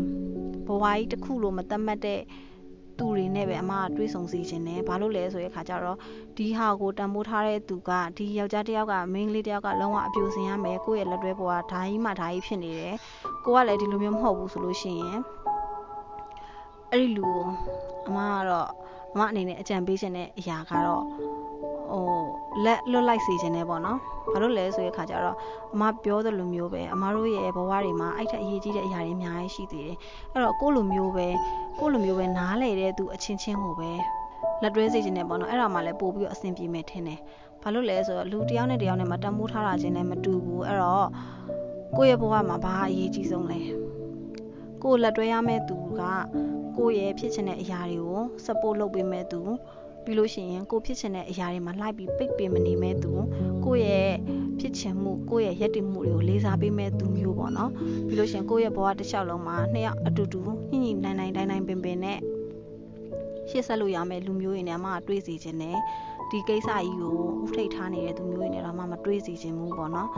[SPEAKER 2] ဘဝကြီးတစ်ခုလို့မသတ်မှတ်တဲ့သူတွေနဲ့ပဲအမကတွေးဆုံစီခြင်းနဲ့ဘာလို့လဲဆိုတဲ့အခါကျတော့ဒီဟာကိုတန်ဖိုးထားတဲ့သူကဒီယောက်ျားတစ်ယောက်ကမိန်းကလေးတစ်ယောက်ကလုံးဝအပြိုစင်ရမယ်ကိုယ့်ရဲ့လက်တွဲပေါ်ကဓာကြီးမှဓာကြီးဖြစ်နေတယ်ကိုကလည်းဒီလိုမျိုးမဟုတ်ဘူးဆိုလို့ရှိရင်အဲ့ဒီလူကိုအမကတော့အမအနေနဲ့အကြံပေးခြင်းတဲ့အရာကတော့ ဟိုလက်လွတ်လိုက်စေခြင်းနဲ့ပေါ့နော်ဘာလို့လဲဆိုတဲ့ခါကျတော့အမပြောသလိုမျိုးပဲအမတို့ရဲ့ဘဝတွေမှာအဲ့ထက်အရေးကြီးတဲ့အရာတွေအများကြီးရှိသေးတယ်အဲ့တော့ကိုလိုမျိုးပဲကိုလိုမျိုးပဲနားလေတဲ့သူအချင်းချင်းကိုပဲလက်တွဲစေခြင်းနဲ့ပေါ့နော်အဲ့ဒါမှလည်းပို့ပြီးတော့အဆင်ပြေမယ်ထင်တယ်ဘာလို့လဲဆိုတော့လူတစ်ယောက်နဲ့တစ်ယောက်နဲ့မတမိုးထားတာချင်းလည်းမတူဘူးအဲ့တော့ကိုယ့်ရဲ့ဘဝမှာဘာအရေးကြီးဆုံးလဲကိုလက်တွဲရမယ့်သူကကိုယ့်ရဲ့ဖြစ်ချင်တဲ့အရာတွေကို support လုပ်ပေးမဲ့သူ ပြီးလို့ရှိရင်ကိုဖြစ်ချင်တဲ့အရာတွေမှာလိုက်ပြီးပိတ်ပင်မနေမဲ့သူကိုယ့်ရဲ့ဖြစ်ချင်မှုကိုယ့်ရဲ့ရည်တည်မှုတွေကိုလေးစားပေးမဲ့သူမျိုးပေါ့နော်ပြီးလို့ရှိရင်ကိုယ့်ရဲ့ဘဝတစ်လျှောက်လုံးမှာနှစ်ယောက်အတူတူညှိညှိနိုင်နိုင်တိုင်းတိုင်းပင်ပင်နဲ့ရှေ့ဆက်လို့ရမယ့်လူမျိုးတွေနဲ့မှတွေးစီခြင်းနဲ့ဒီကိစ္စကြီးကိုဥထိတ်ထားနေတဲ့သူမျိုးတွေနဲ့တော့မှမတွေးစီခြင်းဘူးပေါ့နော်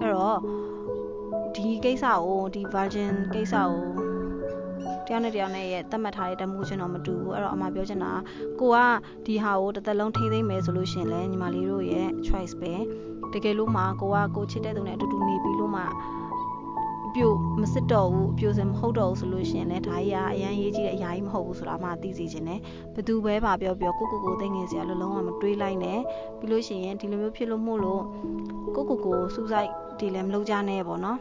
[SPEAKER 2] အဲ့တော့ဒီကိစ္စကိုဒီ virgin ကိစ္စကို တယောက်နဲ့တယောက်နဲ့ရဲ့သတ်မှတ်ထားတဲ့တမှုချင်းတော့မတူဘူးအဲ့တော့အမပြောချင်တာကိုကဒီဟာကိုတစ်သက်လုံးထိမ့်သိမ့်မယ်ဆိုလို့ရှင်လဲညီမလေးတို့ရဲ့ choice ပဲတကယ်လို့မှကိုကကိုချစ်တဲ့သူနဲ့အတူတူနေပြီးလို့မှအပြိုမစစ်တော့ဘူးအပြိုစင်မဟုတ်တော့ဘူးဆိုလို့ရှင်လဲဒါကြီးကအရန်ရေးကြီးတဲ့အရာကြီးမဟုတ်ဘူးဆိုတာမှသိစေချင်တယ်ဘသူပဲပါပြောပြောကိုကိုကိုသိငယ်စရာလုံးလုံးကမတွေးလိုက်နဲ့ပြီးလို့ရှိရင်ဒီလိုမျိုးဖြစ်လို့မို့လို့ကိုကိုကိုစူးစိုက်ဒီလည်းမလုပ်ကြနဲ့ပေါ့နော်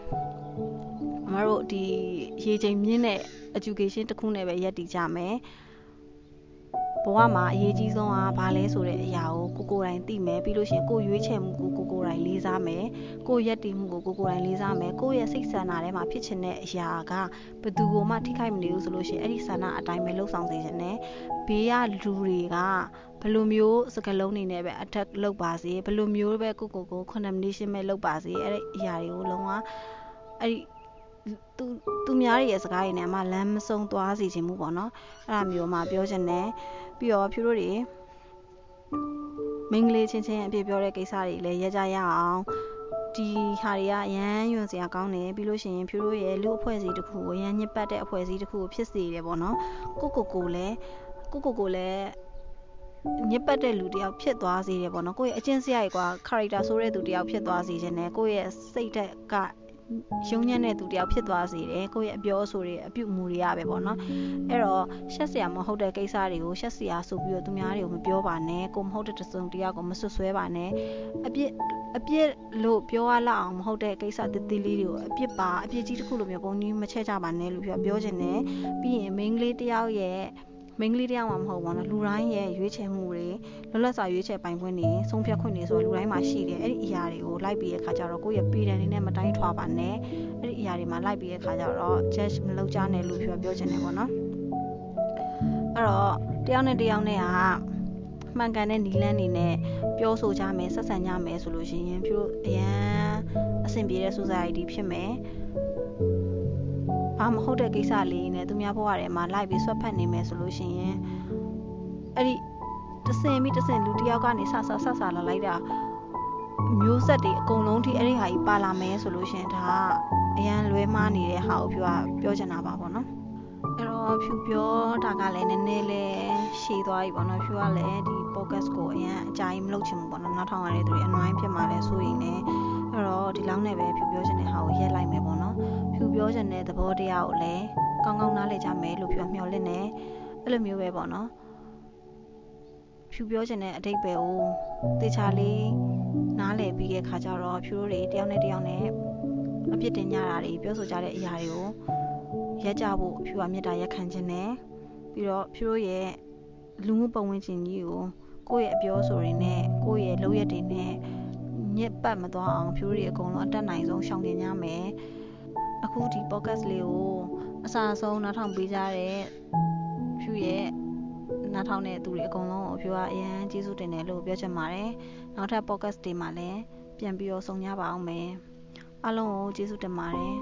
[SPEAKER 2] အမတို့ဒီရေချိန်မြင့်တဲ့ education တစ်ခုနဲ့ပဲရပ်တည်ကြမယ်ဘဝမှာအရေးကြီးဆုံးကဘာလဲဆိုတဲ့အရာကိုကိုကိုယ်တိုင်သိမယ်ပြီးလို့ရှိရင်ကိုရွေးချယ်မှုကိုကိုကိုယ်တိုင်လေးစားမယ်ကိုရက်တည်မှုကိုကိုကိုယ်တိုင်လေးစားမယ်ကိုရဲ့စိတ်ဆန္ဒထဲမှာဖြစ်ချင်တဲ့အရာကဘယ်သူမှထိခိုက်မနေဘူးဆိုလို့ရှိရင်အဲ့ဒီဆန္ဒအတိုင်းပဲလှုပ်ဆောင်စေချင်တယ်ဘေးကလူတွေကဘယ်လိုမျိုးစကလုံးနေနဲ့ပဲ attack လုပ်ပါစေဘယ်လိုမျိုးပဲကိုကိုကို condemnation ပဲလုပ်ပါစေအဲ့ဒီအရာတွေကိုလုံးဝအဲ့ဒီ သူသူများရဲ့စကားတွေနဲ့အမလမ်းမဆုံးသွားစီခြင်းမှုပေါ့နော်အဲ့ဒါမျိုးမှပြောချင်တယ်ပြီးတော့ဖြူတို့တွေမိန်းကလေးချင်းချင်းအပြည့်ပြောတဲ့ကိစ္စတွေလည်းရကြရအောင်ဒီဟာတွေကအရန်ယွန်စရာကောင်းတယ်ပြီးလို့ရှိရင်ဖြူတို့ရဲ့လူအဖွဲ့အစည်းတစ်ခုကိုရန်ညစ်ပတ်တဲ့အဖွဲ့အစည်းတစ်ခုကိုဖြစ်စေတယ်ပေါ့နော်ကိုကိုကိုလည်းကိုကိုကိုလည်းညစ်ပတ်တဲ့လူတယောက်ဖြစ်သွားစေတယ်ပေါ့နော်ကိုယ့်ရဲ့အချင်းစရိုက်ကွာ character ဆိုတဲ့သူတယောက်ဖြစ်သွားစေခြင်းနဲ့ကိုယ့်ရဲ့စိတ်ဓာတ်က ရုံညံ့တဲ့သူတယောက်ဖြစ်သွားစေတယ်ကိုယ့်ရဲ့အပြောအဆိုတွေအပြုအမူတွေကပဲပေါ့နော်အဲ့တော့ရှက်စရာမဟုတ်တဲ့ကိစ္စတွေကိုရှက်စရာဆိုပြီးတော့သူများတွေကိုမပြောပါနဲ့ကိုမဟုတ်တဲ့တစုံတယောက်ကိုမဆွဆွဲပါနဲ့အပြစ်အပြစ်လို့ပြောရလောက်အောင်မဟုတ်တဲ့ကိစ္စတတိလေးတွေကိုအပြစ်ပါအပြစ်ကြီးတစ်ခုလိုမျိုးပုံကြီးမချဲ့ကြပါနဲ့လို့ပြောပြောချင်တယ်ပြီးရင်မိန်းကလေးတယောက်ရဲ့ မိန်းကလေးတယောက်မှမဟုတ်ပါဘူးလူတိုင်းရဲ့ရွေးချယ်မှုတွေလွတ်လပ်စွာရွေးချယ်ပိုင်ခွင့်တွေဆုံးဖြတ်ခွင့်တွေဆိုတော့လူတိုင်းမှာရှိတယ်အဲ့ဒီအရာတွေကိုလိုက်ပြီးတဲ့ခါကျတော့ကိုယ့်ရဲ့ပြည်တယ်နေနဲ့မတိုင်းထွာပါနဲ့အဲ့ဒီအရာတွေမှာလိုက်ပြီးတဲ့ခါကျတော့ judge မလုပ်ကြနဲ့လို့ပြောပြောချင်တယ်ပေါ့နော်အဲ့တော့တယောက်နဲ့တယောက်နဲ့ကမှန်ကန်တဲ့နီလန်းနေနဲ့ပြောဆိုကြမယ်ဆက်ဆံကြမယ်ဆိုလို့ရှိရင်ပြုအရန်အဆင်ပြေတဲ့ society ဖြစ်မယ် ဘာမဟုတ်တဲ့ကိစ္စလေးနဲ့သူများဘဝထဲမှာလိုက်ပြီးဆွတ်ဖက်နေမယ်ဆိုလို့ရှိရင်အဲ့ဒီတဆင်ပြီးတဆင်လူတယောက်ကနေဆဆဆဆလာလိုက်တာမျိုးဆက်တွေအကုန်လုံးထိအဲ့ဒီဟာကြီးပါလာမယ်ဆိုလို့ရှိရင်ဒါအရန်လွဲမှားနေတဲ့ဟာကိုပြောပြောချင်တာပါပေါ့နော်အဲ့တော့ဖြူပြောတာကလည်းနည်းနည်းလေးရှည်သွားပြီပေါ့နော်ဖြူကလည်းဒီ podcast ကိုအရန်အကြိုင်မလုပ်ချင်ဘူးပေါ့နော်နောက်ထောင်ရတဲ့သူတွေအနွိုင်းဖြစ်မှလည်းစိုးရိမ်နေအဲ့တော့ဒီလောက်နဲ့ပဲဖြူပြောချင်တဲ့ဟာကိုရက်လိုက်မယ်ပေါ့နော်ဖြူ ပြောချင်တဲ့သဘောတရားကိုလည်းကောင်းကောင်းနားလည်ကြမယ်လို့ဖြူမျှော်လင့်နေအဲ့လိုမျိုးပဲပေါ့နော်ဖြူပြောချင်တဲ့အတိတ်ပဲကိုတေချာလေးနားလည်ပြီးတဲ့ခါကျတော့ဖြူတို့တွေတယောက်နဲ့တယောက်နဲ့အပြစ်တင်ကြတာတွေပြောဆိုကြတဲ့အရာတွေကိုရက်ကြဖို့ဖြူကမေတ္တာရက်ခံခြင်းနဲ့ပြီးတော့ဖြူတို့ရဲ့လူမှုပတ်ဝန်းကျင်ကြီးကိုကိုယ့်ရဲ့အပြောဆိုတွေနဲ့ကိုယ့်ရဲ့လုပ်ရက်တွေနဲ့ညစ်ပတ်မသွားအောင်ဖြူတွေအကုန်လုံးအတက်နိုင်ဆုံးရှောင်ကျဉ်ကြမယ် အခုဒီ podcast လေးကိုအစားဆုံးနားထောင်ပေးကြတဲ့ဖြူရဲ့နားထောင်တဲ့သူတွေအကုန်လုံးကိုဖြူကအရန်ကျေးဇူးတင်တယ်လို့ပြောချင်ပါတယ်နောက်ထပ် podcast တွေမှာလည်းပြန်ပြီးတော့ဆုံကြပါအောင်မယ်အားလုံးကိုကျေးဇူးတင်ပါတယ်